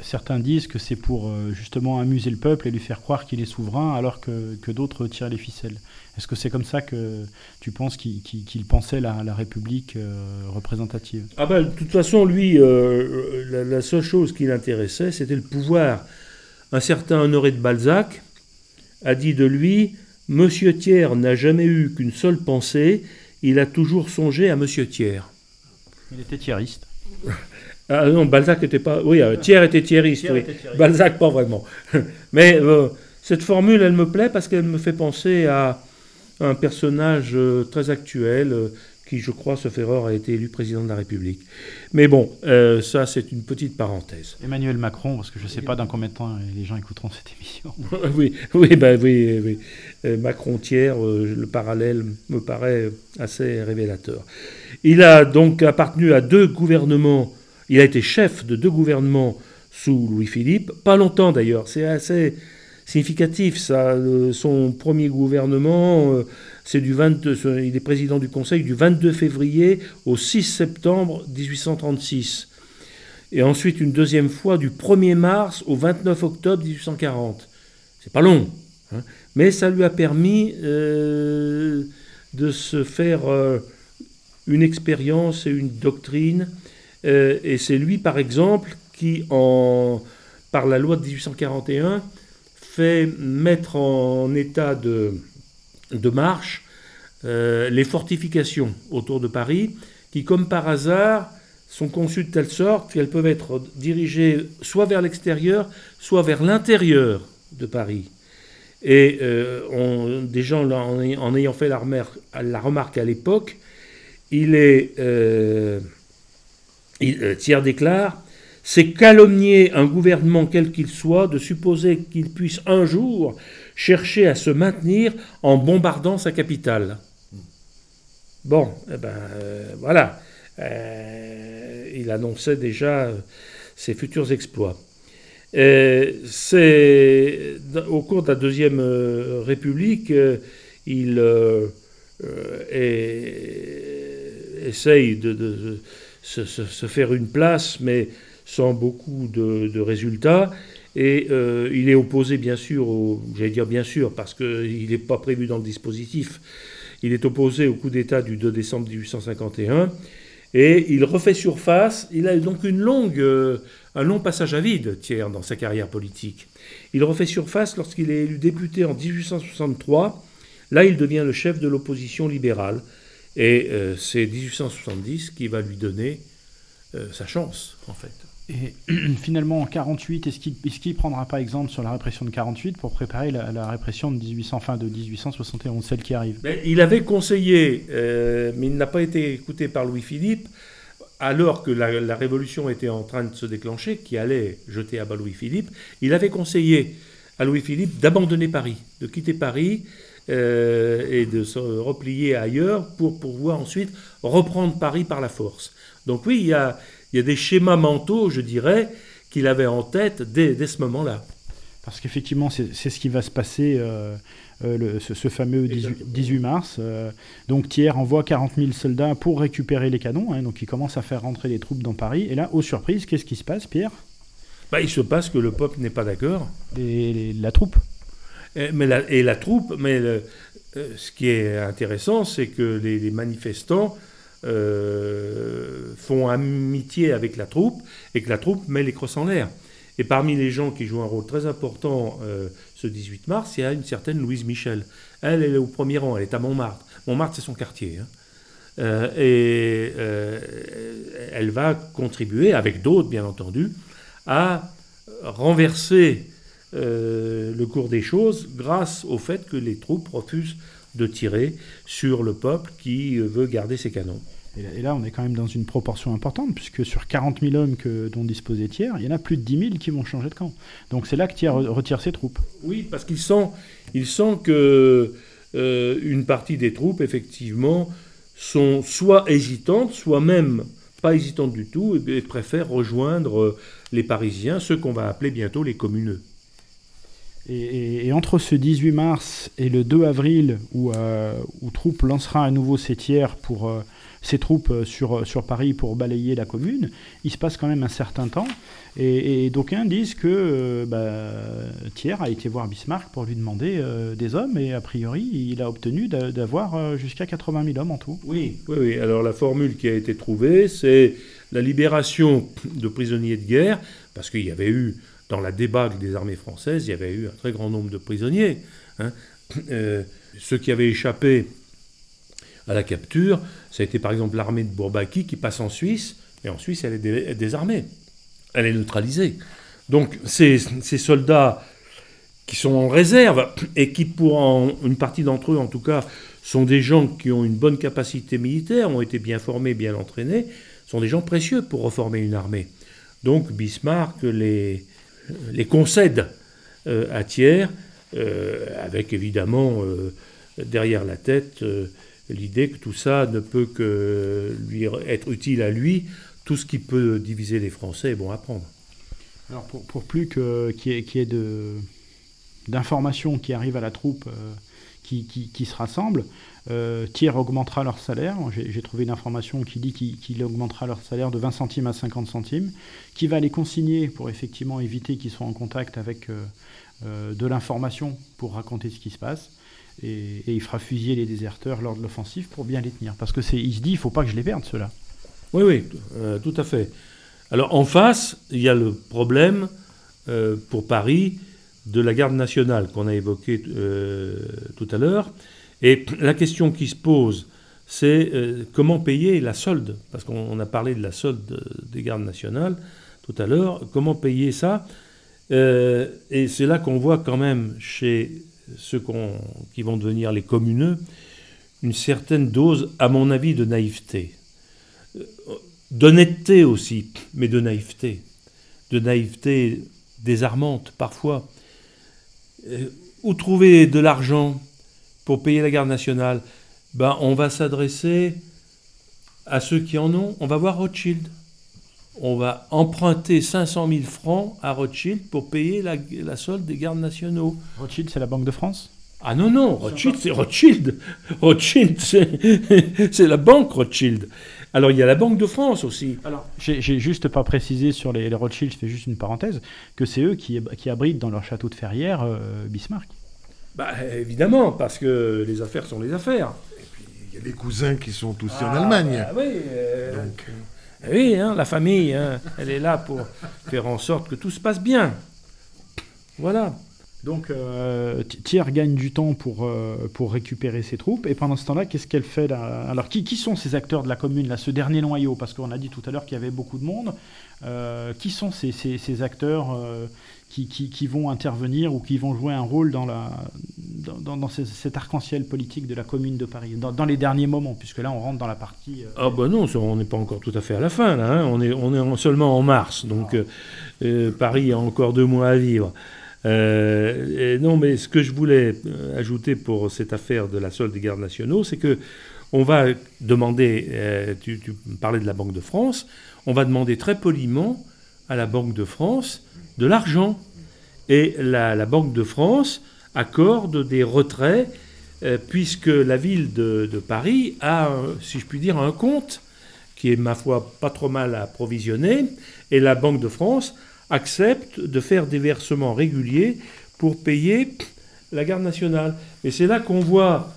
Certains disent que c'est pour euh, justement amuser le peuple et lui faire croire qu'il est souverain alors que, que d'autres tirent les ficelles. Est-ce que c'est comme ça que tu penses qu'il pensait la, la République euh, représentative? Ah ben, de toute façon, lui, euh, la, la, seule chose qui l'intéressait, c'était le pouvoir. Un certain Honoré de Balzac a dit de lui, Monsieur Thiers n'a jamais eu qu'une seule pensée, il a toujours songé à Monsieur Thiers. Il était thierriste. Ah non, Balzac n'était pas. Oui, euh, Thiers était thierriste, oui. Balzac, pas vraiment. Mais euh, cette formule, elle me plaît parce qu'elle me fait penser à un personnage euh, très actuel qui, je crois, sauf erreur, a été élu président de la République. Mais bon, euh, ça, c'est une petite parenthèse. Emmanuel Macron, parce que je ne sais pas dans combien de temps les gens écouteront cette émission. oui, oui, ben, oui, oui. Euh, Macron tiers, euh, le parallèle me paraît assez révélateur. Il a donc appartenu à deux gouvernements, il a été chef de deux gouvernements sous Louis-Philippe, pas longtemps d'ailleurs, c'est assez significatif ça, son premier gouvernement c'est du 22, il est président du Conseil du 22 février au 6 septembre 1836. Et ensuite une deuxième fois du 1er mars au 29 octobre 1840. C'est pas long, hein. mais ça lui a permis euh, de se faire euh, une expérience et une doctrine. Euh, et c'est lui, par exemple, qui, en, par la loi de 1841, fait mettre en état de, de marche euh, les fortifications autour de Paris, qui, comme par hasard, sont conçues de telle sorte qu'elles peuvent être dirigées soit vers l'extérieur, soit vers l'intérieur de Paris. Et euh, des gens, en, ayant fait la, la remarque à l'époque, il est. Euh, Thiers déclare c'est calomnier un gouvernement quel qu'il soit de supposer qu'il puisse un jour chercher à se maintenir en bombardant sa capitale. Bon, eh ben, euh, voilà. Euh, il annonçait déjà euh, ses futurs exploits. c'est au cours de la deuxième République, il essaye de, se, faire une place, mais sans beaucoup de résultats. Et euh, il est opposé, bien sûr, j'allais dire bien sûr, parce qu'il n'est pas prévu dans le dispositif, il est opposé au coup d'État du 2 décembre 1851. Et il refait surface. Il a donc une longue, euh, un long passage à vide, Thiers, dans sa carrière politique. Il refait surface lorsqu'il est élu député en 1863. Là, il devient le chef de l'opposition libérale. Et euh, c'est 1870 qui va lui donner sa chance, en fait. Et finalement, en 48, est-ce qu'il ne prendra pas exemple sur la répression de 48 pour préparer la, répression de, 1800, fin de 1871, celle qui arrive? Il avait conseillé, euh, mais il n'a pas été écouté par Louis-Philippe, alors que la, révolution était en train de se déclencher, qui allait jeter à bas Louis-Philippe. Il avait conseillé à Louis-Philippe d'abandonner Paris, de quitter Paris euh, et de se replier ailleurs pour pouvoir ensuite reprendre Paris par la force. Donc oui, il y a il y a des schémas mentaux, je dirais, qu'il avait en tête dès, ce moment-là. Parce qu'effectivement, c'est ce qui va se passer euh, euh, ce, fameux 18, mars. Euh, donc Thiers envoie 40 000 soldats pour récupérer les canons. Hein, donc il commence à faire rentrer les troupes dans Paris. Et là, aux surprises, qu'est-ce qui se passe, Pierre? Bah, Il se passe que le peuple n'est pas d'accord. Et, la troupe? Et, mais la, et la troupe, mais ce qui est intéressant, c'est que les manifestants euh, font amitié avec la troupe et que la troupe met les crosses en l'air. Et parmi les gens qui jouent un rôle très important euh, ce 18 mars, il y a une certaine Louise Michel. Elle, elle est au premier rang, elle est à Montmartre. Montmartre, c'est son quartier. Hein. et elle va contribuer, avec d'autres bien entendu, à renverser le cours des choses grâce au fait que les troupes refusent de tirer sur le peuple qui veut garder ses canons. Et là, on est quand même dans une proportion importante, puisque sur 40 000 hommes que, dont disposait Thiers, il y en a plus de 10 000 qui vont changer de camp. Donc c'est là que Thiers retire ses troupes. Oui, parce qu'il sent, il sent que euh, une partie des troupes, effectivement, sont soit hésitantes, soit même pas hésitantes du tout, et, préfèrent rejoindre euh, les Parisiens, ceux qu'on va appeler bientôt les communeux. Et, entre ce 18 mars et le 2 avril, où, euh, où Troupe lancera à nouveau ses tiers pour ses troupes euh, sur, euh, sur Paris pour balayer la commune, il se passe quand même un certain temps. Et, d'aucuns disent que euh, bah, Thiers a été voir Bismarck pour lui demander des hommes, et a priori, il a obtenu d'avoir jusqu'à 80 000 hommes en tout. Oui, oui, oui. Alors la formule qui a été trouvée, c'est la libération de prisonniers de guerre, parce qu'il y avait eu, dans la débâcle des armées françaises, il y avait eu un très grand nombre de prisonniers. Hein. ceux qui avaient échappé à la capture. Ça a été par exemple l'armée de Bourbaki qui passe en Suisse, et en Suisse elle est désarmée, elle est neutralisée. Donc ces, soldats qui sont en réserve et qui, pour une partie d'entre eux en tout cas, sont des gens qui ont une bonne capacité militaire, ont été bien formés, bien entraînés, sont des gens précieux pour reformer une armée. Donc Bismarck les, concède euh, à Thiers, euh, avec évidemment euh, derrière la tête l'idée que tout ça ne peut que lui être utile à lui. Tout ce qui peut diviser les Français est bon à prendre. Alors pour, plus qu'il y ait, d'informations qui arrivent à la troupe euh, qui, se rassemble, euh, augmentera leur salaire. J'ai trouvé une information qui dit qu'il augmentera leur salaire de 20 centimes à 50 centimes, qui va les consigner pour effectivement éviter qu'ils soient en contact avec euh, euh de l'information pour raconter ce qui se passe et, il fera fusiller les déserteurs lors de l'offensive pour bien les tenir. Parce que c'est, il se dit, il faut pas que je les perde, ceux-là. Oui, oui, euh, tout à fait. Alors en face, il y a le problème euh, pour Paris de la garde nationale qu'on a évoqué euh, tout à l'heure. Et la question qui se pose, c'est comment payer la solde? Parce qu'on a parlé de la solde des gardes nationales tout à l'heure. Comment payer ça? Et c'est là qu'on voit quand même chez ceux qui vont devenir les communeux, une certaine dose, à mon avis, de naïveté. D'honnêteté aussi, mais de naïveté. De naïveté désarmante parfois. Euh, où trouver de l'argent pour payer la garde nationale? Ben, On va s'adresser à ceux qui en ont. On va voir Rothschild on va emprunter 500 000 francs à Rothschild pour payer la, solde des gardes nationaux. Rothschild, c'est la Banque de France? Ah non, non, Rothschild, c'est Rothschild. Rothschild, c'est la banque Rothschild. Alors, il y a la Banque de France aussi. Alors, j'ai juste pas précisé sur les, Rothschild, je fais juste une parenthèse, que c'est eux qui, qui, abritent dans leur château de Ferrières euh, Bismarck. Bah, évidemment, parce que les affaires sont les affaires. Et puis, il y a les cousins qui sont aussi en ah, Allemagne. Bah, oui. Euh, Donc... Eh oui, hein, la famille, hein, elle est là pour faire en sorte que tout se passe bien. Voilà. Donc euh, Thiers gagne du temps pour, euh, pour récupérer ses troupes. Et pendant ce temps-là, qu'est-ce qu'elle fait là Alors qui, sont ces acteurs de la commune, là, ce dernier noyau? Parce qu'on a dit tout à l'heure qu'il y avait beaucoup de monde. Euh, qui sont ces acteurs qui, qui, qui, vont intervenir ou qui vont jouer un rôle dans, la, dans, dans cet arc-en-ciel politique de la commune de Paris, dans, dans, les derniers moments, puisque là on rentre dans la partie... Euh, ah ben non, on n'est pas encore tout à fait à la fin, là, hein. on, est, on est seulement en mars, donc ah. euh, euh, Paris a encore deux mois à vivre. non, mais ce que je voulais ajouter pour cette affaire de la solde des gardes nationaux, c'est que on va demander, tu, tu parlais de la Banque de France, on va demander très poliment à la Banque de France de l'argent. Et la, Banque de France accorde des retraits euh, puisque la ville de, Paris a, si je puis dire, un compte qui est, ma foi, pas trop mal approvisionné, et la Banque de France accepte de faire des versements réguliers pour payer la garde nationale. Et c'est là qu'on voit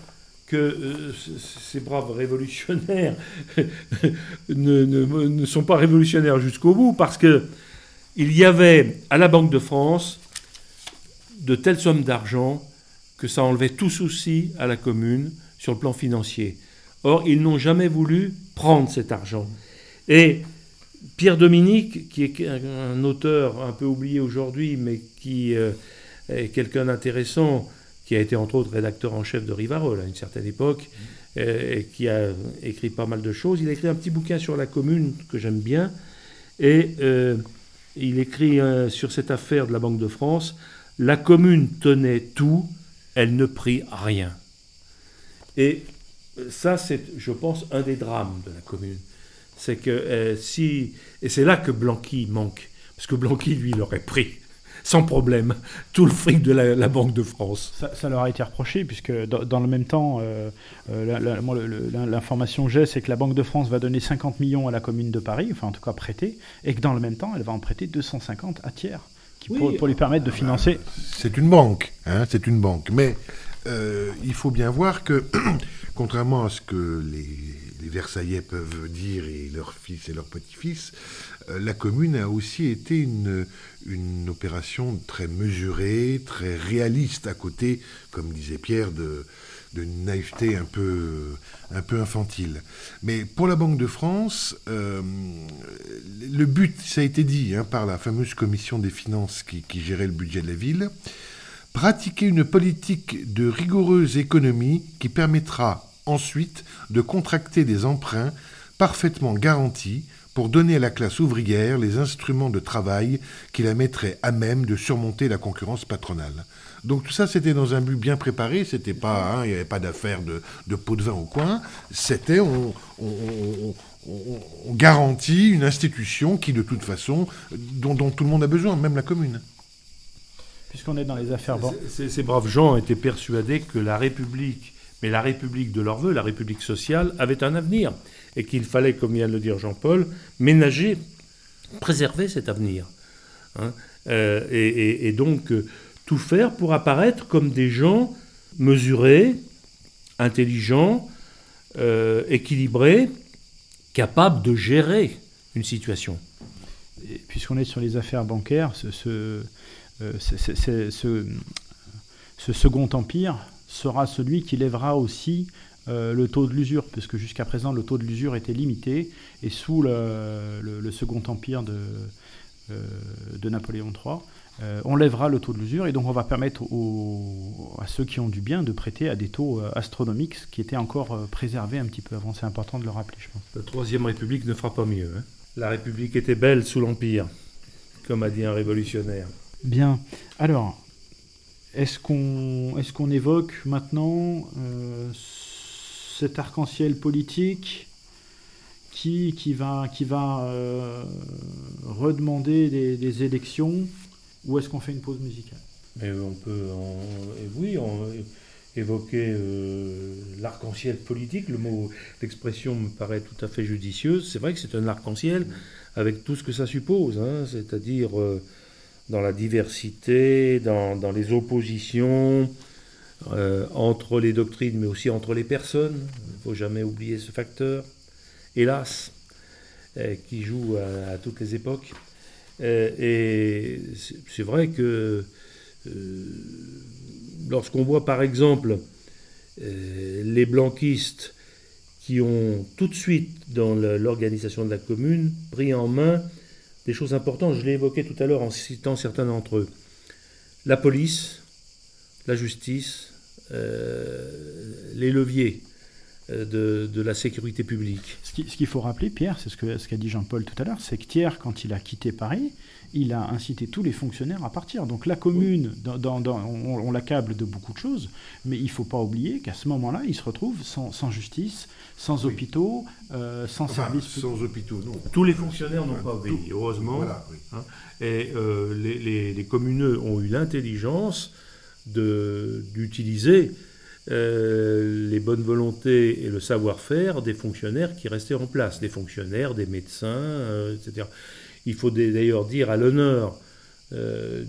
que euh, ces braves révolutionnaires ne, ne, sont pas révolutionnaires jusqu'au bout, parce que il y avait à la Banque de France de telles sommes d'argent que ça enlevait tout souci à la commune sur le plan financier. Or, ils n'ont jamais voulu prendre cet argent. Et Pierre Dominique, qui est un auteur un peu oublié aujourd'hui, mais qui euh, est quelqu'un d'intéressant, qui a été entre autres rédacteur en chef de Rivarol à une certaine époque, euh, et qui a écrit pas mal de choses. Il a écrit un petit bouquin sur la commune que j'aime bien, et euh, il écrit sur cette affaire de la Banque de France, La commune tenait tout, elle ne prit rien. Et ça, c'est, je pense, un des drames de la commune. C'est que euh, si. Et c'est là que Blanqui manque. Parce que Blanqui, lui, il aurait pris, sans problème, tout le fric de la, Banque de France. Ça, leur a été reproché, puisque dans, le même temps, euh, euh, l'information que j'ai, c'est que la Banque de France va donner 50 millions à la commune de Paris, enfin en tout cas prêter, et que dans le même temps, elle va en prêter 250 à tiers. Qui pour, lui permettre de financer. C'est une banque, hein, c'est une banque. Mais il faut bien voir que contrairement à ce que les, Versaillais peuvent dire, et leurs fils et leurs petits-fils, euh, la commune a aussi été une, opération très mesurée, très réaliste, à côté, comme disait Pierre, de, naïveté un peu, un peu infantile. Mais pour la Banque de France, euh, le but, ça a été dit hein, par la fameuse commission des finances qui gérait le budget de la ville, pratiquer une politique de rigoureuse économie qui permettra ensuite de contracter des emprunts parfaitement garantis pour donner à la classe ouvrière les instruments de travail qui la mettraient à même de surmonter la concurrence patronale. Donc tout ça, c'était dans un but bien préparé, c'était pas, hein, il n'y avait pas d'affaire de, de, pot de vin au coin, c'était on, garantit une institution qui, de toute façon, dont, dont, tout le monde a besoin, même la commune. Puisqu'on est dans les affaires... ces braves gens étaient persuadés que la République mais la République de leur vœu, la République sociale, avait un avenir. Et qu'il fallait, comme vient de le dire Jean-Paul, ménager, préserver cet avenir. Hein. Euh, et, donc euh, tout faire pour apparaître comme des gens mesurés, intelligents, euh, équilibrés, capables de gérer une situation. Puisqu'on est sur les affaires bancaires, ce, second empire sera celui qui lèvera aussi euh, le taux de l'usure, puisque jusqu'à présent le taux de l'usure était limité, et sous le, second empire de, euh, de Napoléon III, euh, on lèvera le taux de l'usure, et donc on va permettre à ceux qui ont du bien de prêter à des taux astronomiques, qui étaient encore préservés un petit peu avant. C'est important de le rappeler, je pense. La Troisième République ne fera pas mieux. Hein. La République était belle sous l'Empire, comme a dit un révolutionnaire. Bien. Alors, est-ce qu'on est évoque maintenant euh, cet arc-en-ciel politique qui, qui va, qui va euh, redemander des, élections ou est-ce qu'on fait une pause musicale? Mais On peut, oui, évoquer euh, l'arc-en-ciel politique. Le mot, l'expression me paraît tout à fait judicieuse. C'est vrai que c'est un arc-en-ciel avec tout ce que ça suppose, hein, c'est-à-dire dans la diversité, dans, les oppositions euh, entre les doctrines, mais aussi entre les personnes. Il ne faut jamais oublier ce facteur, hélas, euh, qui joue à, toutes les époques. Euh, et c'est vrai que lorsqu'on voit par exemple les blanquistes qui ont tout de suite, dans l'organisation de la commune, pris en main des choses importantes. Je l'ai évoqué tout à l'heure en citant certains d'entre eux. La police, la justice, euh, les leviers euh, de, la sécurité publique. Ce qu'il faut rappeler, Pierre, c'est ce qu'a dit Jean-Paul tout à l'heure, c'est que Thiers, quand il a quitté Paris, il a incité tous les fonctionnaires à partir. Donc la commune, dans, on, l'accable de beaucoup de choses, mais il ne faut pas oublier qu'à ce moment-là, il se retrouve sans, justice, sans hôpitaux, euh, sans services. Sans hôpitaux, non. Tous les fonctionnaires n'ont pas obéi, heureusement. Hein. et euh, les, les, communeux ont eu l'intelligence d'utiliser euh, les bonnes volontés et le savoir-faire des fonctionnaires qui restaient en place, des fonctionnaires, des médecins, etc. Il faut d'ailleurs dire à l'honneur euh,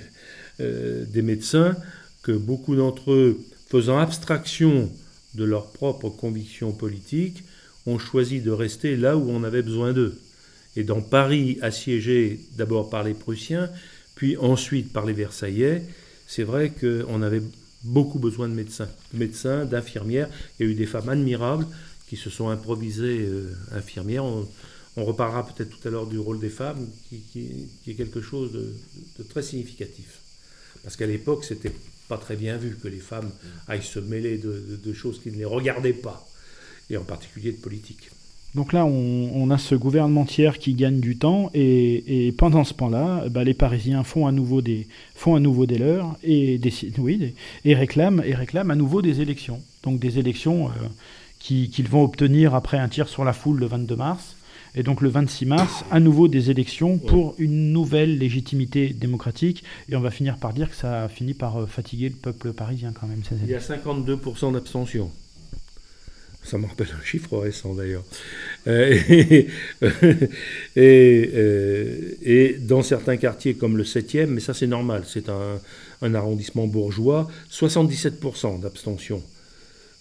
euh, des médecins que beaucoup d'entre eux, faisant abstraction de leurs propres convictions politiques, ont choisi de rester là où on avait besoin d'eux. Et dans Paris, assiégé d'abord par les Prussiens, puis ensuite par les Versaillais, c'est vrai qu'on avait beaucoup besoin de médecins, de médecins, d'infirmières. Il y a eu des femmes admirables qui se sont improvisées euh, infirmières. Reparlera peut-être tout à l'heure du rôle des femmes, qui, est quelque chose de, très significatif. Parce qu'à l'époque, c'était pas très bien vu que les femmes aillent se mêler de choses qui ne les regardaient pas, et en particulier de politique. Donc là, on, a ce gouvernement tiers qui gagne du temps et, pendant ce temps-là, bah, les Parisiens font à nouveau des, des leurs et, oui, et, réclament, et réclament à nouveau des élections. Donc des élections euh, qu'ils vont obtenir après un tir sur la foule le 22 mars. Et donc le 26 mars, à nouveau des élections pour une nouvelle légitimité démocratique. Et on va finir par dire que ça a fini par euh, fatiguer le peuple parisien quand même. Il y a 52% d'abstention. Ça me rappelle un chiffre récent d'ailleurs. Euh, et, euh, et, dans certains quartiers comme le 7e, mais ça c'est normal, c'est un, arrondissement bourgeois, 77% d'abstention.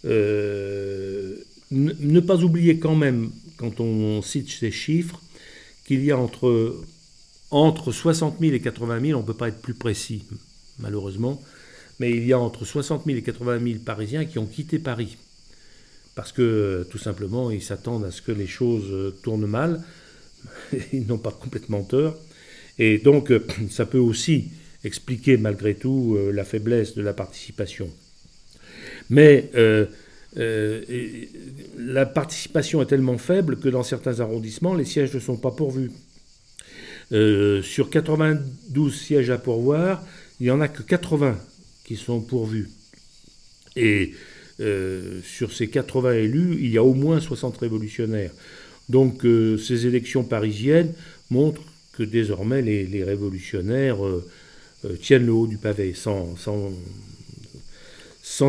Euh, ne, pas oublier quand même, quand on cite ces chiffres, qu'il y a entre, entre 60 000 et 80 000, on ne peut pas être plus précis malheureusement, mais il y a entre 60 000 et 80 000 Parisiens qui ont quitté Paris. Parce que tout simplement ils s'attendent à ce que les choses euh, tournent mal, ils n'ont pas complètement tort, et donc euh, ça peut aussi expliquer malgré tout euh, la faiblesse de la participation. Mais la participation est tellement faible que dans certains arrondissements, les sièges ne sont pas pourvus. sur 92 sièges à pourvoir, il n'y en a que 80 qui sont pourvus. Et euh, sur ces 80 élus, il y a au moins 60 révolutionnaires. Donc euh, ces élections parisiennes montrent que désormais les, révolutionnaires euh, tiennent le haut du pavé sans,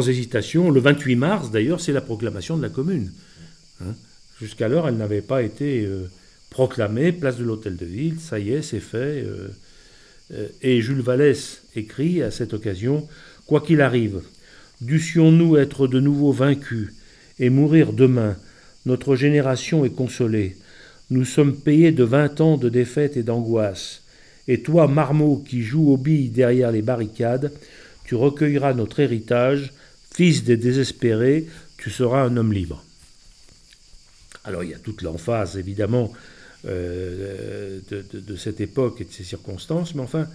hésitation. Le 28 mars, d'ailleurs, c'est la proclamation de la commune. Hein. Jusqu'alors, elle n'avait pas été proclamée, place de l'hôtel de ville, ça y est, c'est fait. et Jules Vallès écrit à cette occasion, Quoi qu'il arrive, Dussions-nous être de nouveau vaincus et mourir demain, notre génération est consolée. Nous sommes payés de vingt ans de défaite et d'angoisse. Et toi, marmot qui joue aux billes derrière les barricades, tu recueilleras notre héritage, fils des désespérés, tu seras un homme libre. Alors il y a toute l'emphase, évidemment, euh, de cette époque et de ces circonstances, mais enfin,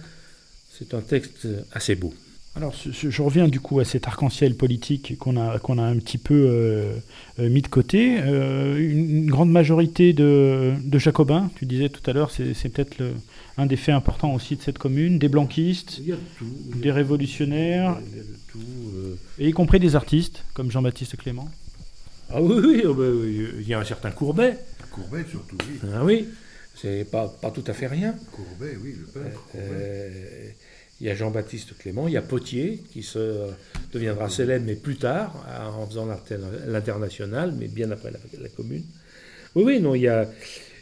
c'est un texte assez beau. Alors, je reviens du coup à cet arc-en-ciel politique qu'on a, qu'on a un petit peu euh, euh, mis de côté. Euh, une, grande majorité de, jacobins, tu disais tout à l'heure, c'est, peut-être un des faits importants aussi de cette commune, des blanquistes, des révolutionnaires, et y compris des artistes, comme Jean-Baptiste Clément. Ah oui, oh, bah, oui, il y a un certain Courbet. Courbet surtout, oui. Ah oui, c'est pas, pas tout à fait rien. Courbet, oui, le peintre. Il y a Jean-Baptiste Clément, il y a Potier, qui se, deviendra célèbre, mais plus tard, en faisant l'international, mais bien après la, commune. Oui, oui, non, il y a.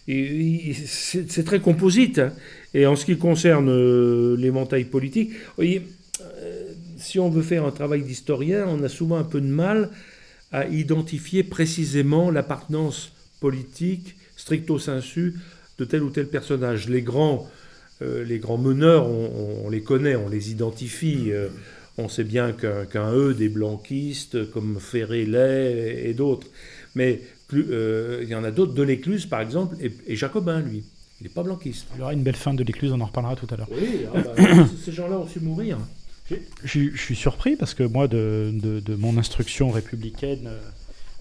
C'est très composite. Hein. Et en ce qui concerne euh, l'éventail politique, voyez, euh, si on veut faire un travail d'historien, on a souvent un peu de mal à identifier précisément l'appartenance politique stricto sensu de tel ou tel personnage. Les grands les grands meneurs, on, les connaît, on les identifie. Euh, on sait bien qu'un eux des blanquistes comme Ferré, Lay et, d'autres. Mais euh, il y en a d'autres, de l'Écluse par exemple, et, Jacobin, lui. Il n'est pas blanquiste. Il y aura une belle fin de l'Écluse, on en reparlera tout à l'heure. Oui, ah bah, ces gens-là ont su mourir. Je, suis surpris parce que moi, de, de mon instruction républicaine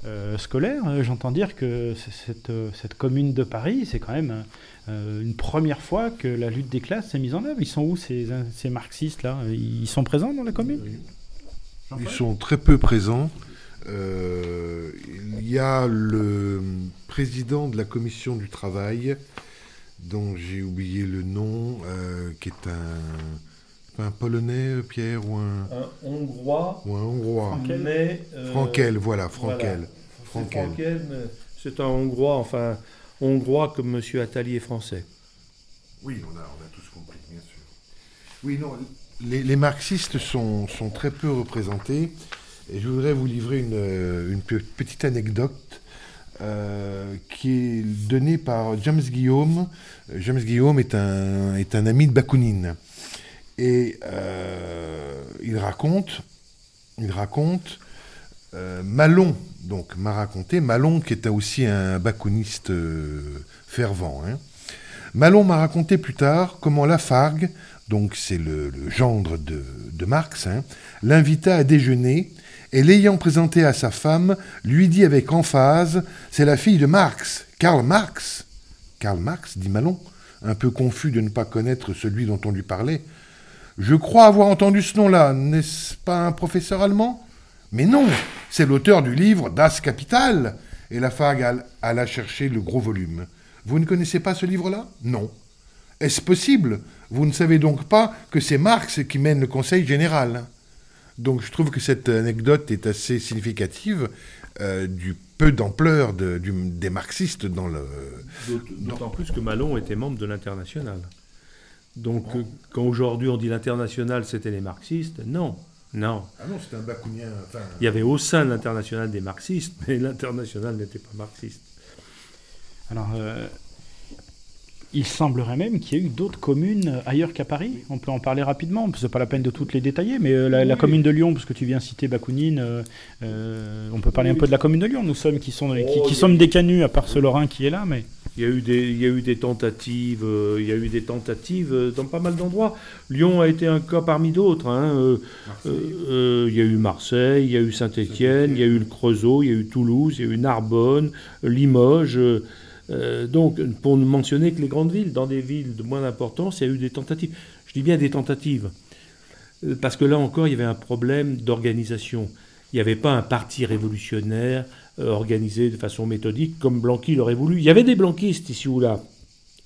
euh, scolaire, euh, j'entends dire que cette, euh, cette, commune de Paris, c'est quand même une première fois que la lutte des classes s'est mise en œuvre. Ils sont où ces, ces marxistes-là Ils sont présents dans la commune? Ils sont très peu présents. il y a le président de la commission du travail, dont j'ai oublié le nom, qui est un, un Polonais, Pierre, ou un... Un Hongrois. Ou un Hongrois. Mais, Frankel, voilà, Frankel. C'est un Hongrois, enfin, Hongrois comme M. Attali est français. Oui, on a, tous compris, bien sûr. Oui, non, les, marxistes sont, très peu représentés. Je voudrais vous livrer une, euh, petite anecdote euh, qui est donnée par James Guillaume. James Guillaume est un, ami de Bakounine. Et euh, il raconte il raconte euh, Malon, donc m'a raconté, Malon qui était aussi un baconiste euh, fervent. hein. Malon m'a raconté plus tard comment Lafargue, donc c'est le, gendre de, de Marx, hein, l'invita à déjeuner et l'ayant présenté à sa femme, lui dit avec emphase C'est la fille de Marx, Karl Marx. Karl Marx, dit Malon, un peu confus de ne pas connaître celui dont on lui parlait. Je crois avoir entendu ce nom-là, n'est-ce pas un professeur allemand? Mais non, c'est l'auteur du livre Das Kapital. Et Lafargue all- alla chercher le gros volume. Vous ne connaissez pas ce livre-là? Non. Est-ce possible? Vous ne savez donc pas que c'est Marx qui mène le Conseil général? Donc je trouve que cette anecdote est assez significative euh, du peu d'ampleur de- des marxistes dans le... D'aut- D'autant plus que Malon était membre de l'international. Donc, euh, quand aujourd'hui on dit l'international, c'était les marxistes, non, non. Ah non, c'est un bakounien... Enfin... Il y avait au sein de l'international des marxistes, mais l'international n'était pas marxiste. Alors, euh, il semblerait même qu'il y ait eu d'autres communes ailleurs qu'à Paris. On peut en parler rapidement, c'est pas la peine de toutes les détailler, mais euh, la, commune de Lyon, parce que tu viens citer Bakounine, euh, euh, on peut parler un peu de la commune de Lyon. Nous sommes qui, sont, qui, Oh, qui oui. sommes des canuts, à part ce Lorrain qui est là, mais Il y a eu des, il y a eu des tentatives, euh, il y a eu des tentatives euh, dans pas mal d'endroits. Lyon a été un cas parmi d'autres. hein, euh, euh, euh, il y a eu Marseille, il y a eu Saint-Étienne, il y a eu le Creusot, il y a eu Toulouse, il y a eu Narbonne, Limoges. Euh, donc, pour ne mentionner que les grandes villes, dans des villes de moins d'importance, il y a eu des tentatives. Je dis bien des tentatives, Euh, parce que là encore, il y avait un problème d'organisation. Il n'y avait pas un parti révolutionnaire euh, organisé de façon méthodique comme Blanqui l'aurait voulu. Il y avait des blanquistes ici ou là.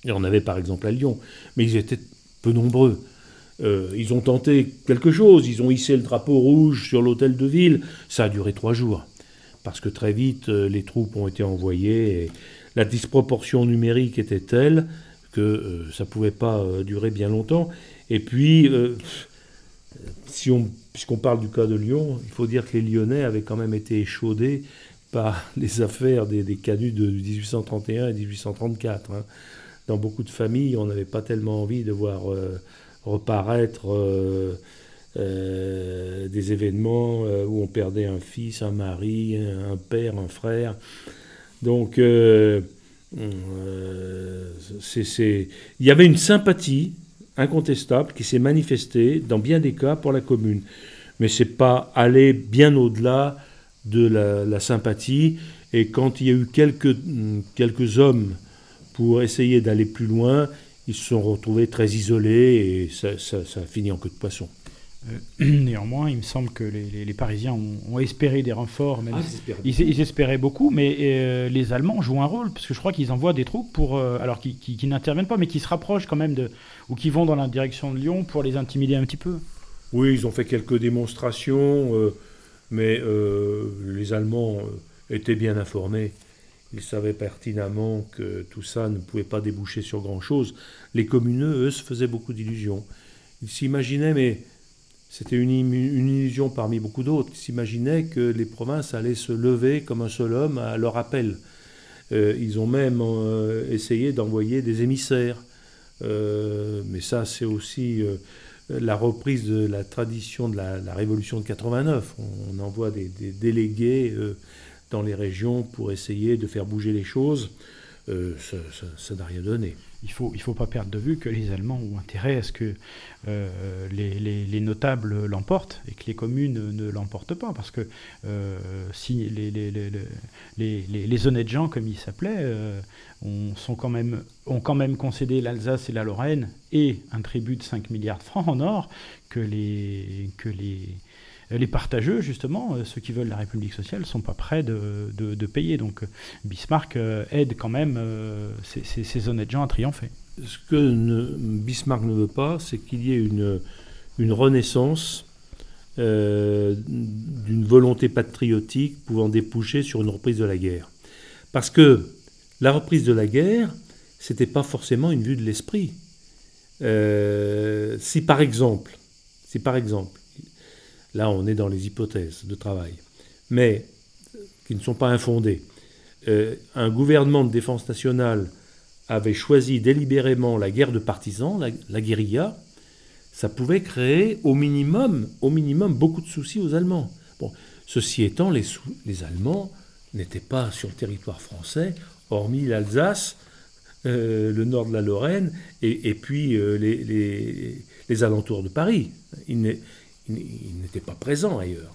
Il y en avait par exemple à Lyon, mais ils étaient peu nombreux. Ils ont tenté quelque chose, ils ont hissé le drapeau rouge sur l'hôtel de ville. Ça a duré trois jours, parce que très vite, les troupes ont été envoyées la disproportion numérique était telle que euh, ça ne pouvait pas euh, durer bien longtemps. Et puis, euh, puisqu'on parle du cas de Lyon, il faut dire que les Lyonnais avaient quand même été échaudés par les affaires des, des canuts de 1831 et 1834. hein. Dans beaucoup de familles, on n'avait pas tellement envie de voir reparaître des événements où on perdait un fils, un mari, un père, un frère. Donc, euh, euh, il y avait une sympathie incontestable qui s'est manifestée dans bien des cas pour la commune. Mais c'est pas aller bien au-delà de la, sympathie. Et quand il y a eu quelques, hum, quelques hommes pour essayer d'aller plus loin, ils se sont retrouvés très isolés et ça, ça- ça a fini en queue de poisson. Euh, néanmoins, il me semble que les, les- les Parisiens ont, ont espéré des renforts, même si- Ils, ils espéraient beaucoup, mais euh, les Allemands jouent un rôle, parce que je crois qu'ils envoient des troupes pour, euh, alors qui, qui- qui n'interviennent pas, mais qui se rapprochent quand même de, ou qui vont dans la direction de Lyon pour les intimider un petit peu. Oui, ils ont fait quelques démonstrations, euh, mais euh, les Allemands étaient bien informés. Ils savaient pertinemment que tout ça ne pouvait pas déboucher sur grand-chose. Les communeux, eux, se faisaient beaucoup d'illusions. Ils s'imaginaient, mais c'était une, illusion parmi beaucoup d'autres, ils s'imaginaient que les provinces allaient se lever comme un seul homme à leur appel. Euh, ils ont même euh, essayé d'envoyer des émissaires. Euh, mais ça, c'est aussi la reprise de la tradition de la, Révolution de 89. On, envoie des, délégués dans les régions pour essayer de faire bouger les choses. Ça n'a rien donné. Il faut, il faut pas perdre de vue que les Allemands ont intérêt à ce que euh, les, les- les notables l'emportent et que les communes ne l'emportent pas. Parce que euh, si les, les, honnêtes gens, comme ils s'appelaient, euh, ont, quand même, ont quand même concédé l'Alsace et la Lorraine et un tribut de 5 milliards de francs en or que les, que les, les partageux, justement, euh, ceux qui veulent la République sociale, sont pas prêts de, payer. Donc euh, Bismarck euh, aide quand même euh, ces, honnêtes gens à triompher. Ce que ne- Bismarck ne veut pas, c'est qu'il y ait une, renaissance euh, d'une volonté patriotique pouvant déboucher sur une reprise de la guerre. Parce que la reprise de la guerre, c'était pas forcément une vue de l'esprit. Euh, si par exemple, si par exemple, là on est dans les hypothèses de travail, mais qui ne sont pas infondées, euh, un gouvernement de défense nationale avait choisi délibérément la guerre de partisans, la, la guérilla, ça pouvait créer au minimum, au minimum beaucoup de soucis aux Allemands. Ceci étant, les, Allemands n'étaient pas sur le territoire français, hormis l'Alsace, euh, le nord de la Lorraine et, puis euh, les, alentours de Paris. N'étaient pas présents ailleurs.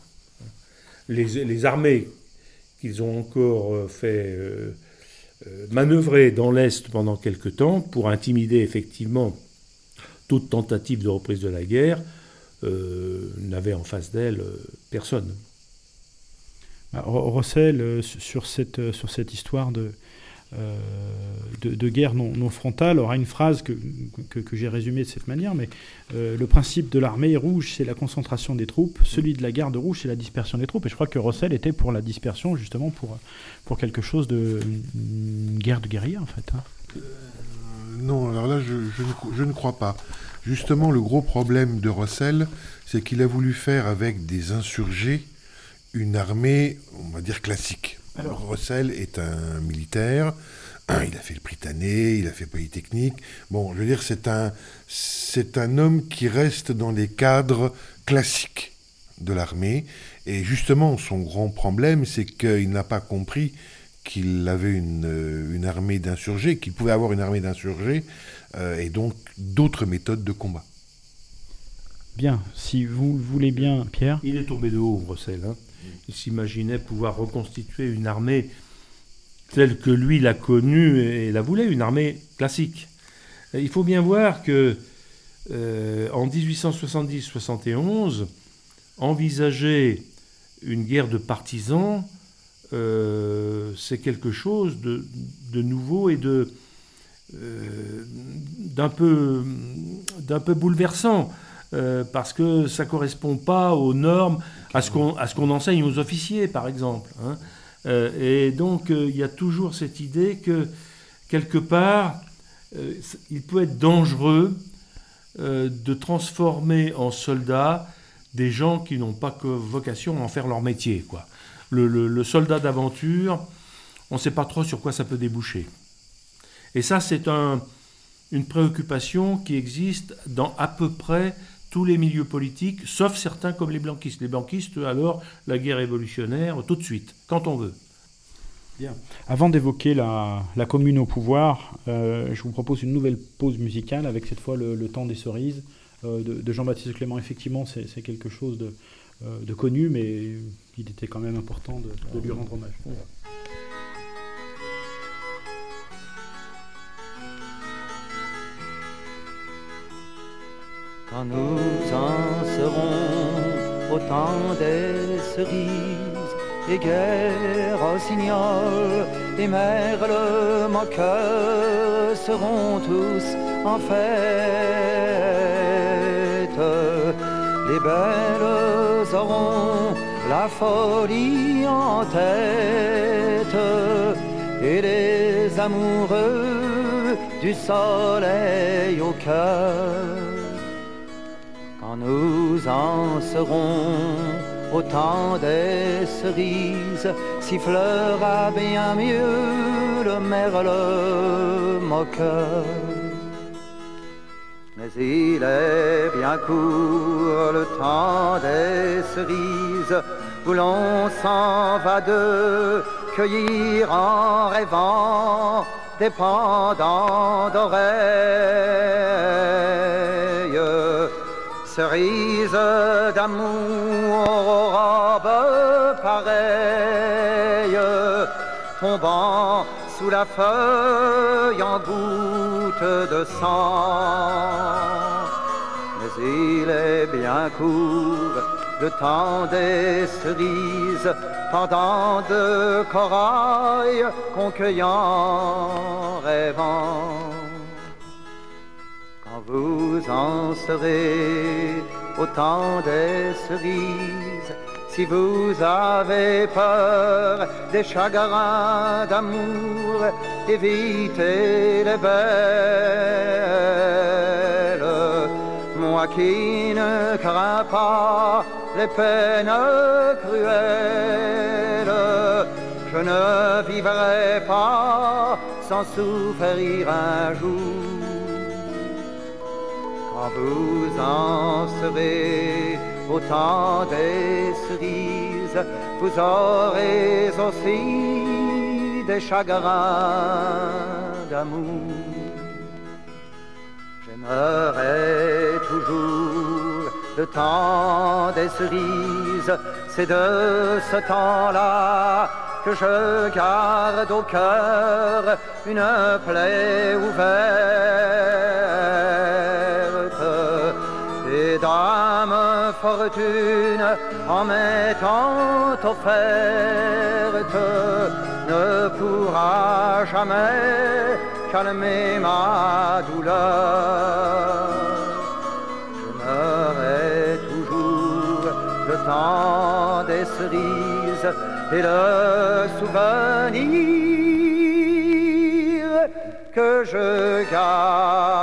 Les, armées qu'ils ont encore euh, fait manœuvrer dans l'Est pendant quelque temps pour intimider effectivement toute tentative de reprise de la guerre, n'avaient en face d'elle personne. Bah, Rossel, sur cette, sur cette histoire de, euh, de, guerre non, frontale aura une phrase que, que, j'ai résumée de cette manière, mais euh, le principe de l'armée rouge, c'est la concentration des troupes, celui de la garde rouge, c'est la dispersion des troupes, et je crois que Rossel était pour la dispersion, justement, pour, pour quelque chose de guerre de guérilla, en fait. Hein. Euh, non, alors là, je, je, je, ne crois pas. Justement, le gros problème de Rossel, c'est qu'il a voulu faire avec des insurgés une armée, on va dire, classique. Alors, Russell est un militaire. Il a fait le Britannique, il a fait Polytechnique. Bon, je veux dire, c'est un, c'est un homme qui reste dans les cadres classiques de l'armée. Et justement, son grand problème, c'est qu'il n'a pas compris qu'il avait une, une armée d'insurgés, qu'il pouvait avoir une armée d'insurgés, euh, et donc d'autres méthodes de combat. Bien, si vous voulez bien, Pierre. Il est tombé de haut, Russell. Hein il s'imaginait pouvoir reconstituer une armée telle que lui l'a connue et la voulait, une armée classique. Il faut bien voir que euh, en 1870-71, envisager une guerre de partisans, euh, c'est quelque chose de, nouveau et de euh, d'un peu d'un peu bouleversant. Parce que ça correspond pas aux normes, à ce qu'on enseigne aux officiers, par exemple. Hein. Euh, et donc, euh, il y a toujours cette idée que, quelque part, il peut être dangereux de transformer en soldats des gens qui n'ont pas que vocation à en faire leur métier. Quoi. Le, soldat d'aventure, on ne sait pas trop sur quoi ça peut déboucher. Et ça, c'est un, une préoccupation qui existe dans à peu près tous les milieux politiques, sauf certains comme les blanquistes. Les blanquistes, alors, la guerre révolutionnaire, tout de suite, quand on veut. Bien. Avant d'évoquer la, commune au pouvoir, euh, je vous propose une nouvelle pause musicale avec cette fois le, temps des cerises euh, de, Jean-Baptiste Clément. Effectivement, c'est quelque chose de, euh, connu, mais il était quand même important de, lui rendre hommage. Quand nous en serons au temps des cerises, et guerre rossignol et merle moqueur seront tous en fête. Les belles auront la folie en tête et les amoureux du soleil au cœur nous en serons. Au temps des cerises, sifflera bien mieux le merle moqueur. Mais il est bien court le temps des cerises, où l'on s'en va de cueillir en rêvant des pendants d'oreilles cerise d'amour aux robes tombant sous la feuille en goutte de sang. Mais il est bien court le temps des cerises, pendant de corail concueillant, rêvant vous en serez au temps des cerises. Si vous avez peur des chagrins d'amour, évitez les belles. Moi qui ne crains pas les peines cruelles, je ne vivrai pas sans souffrir un jour vous en serez au temps des cerises, vous aurez aussi des chagrins d'amour. J'aimerais toujours le temps des cerises, c'est de ce temps-là que je garde au cœur une plaie ouverte. Fortune, en m'étant offerte, ne pourra jamais calmer ma douleur. J'aimerais toujours le temps des cerises et le souvenir que je garde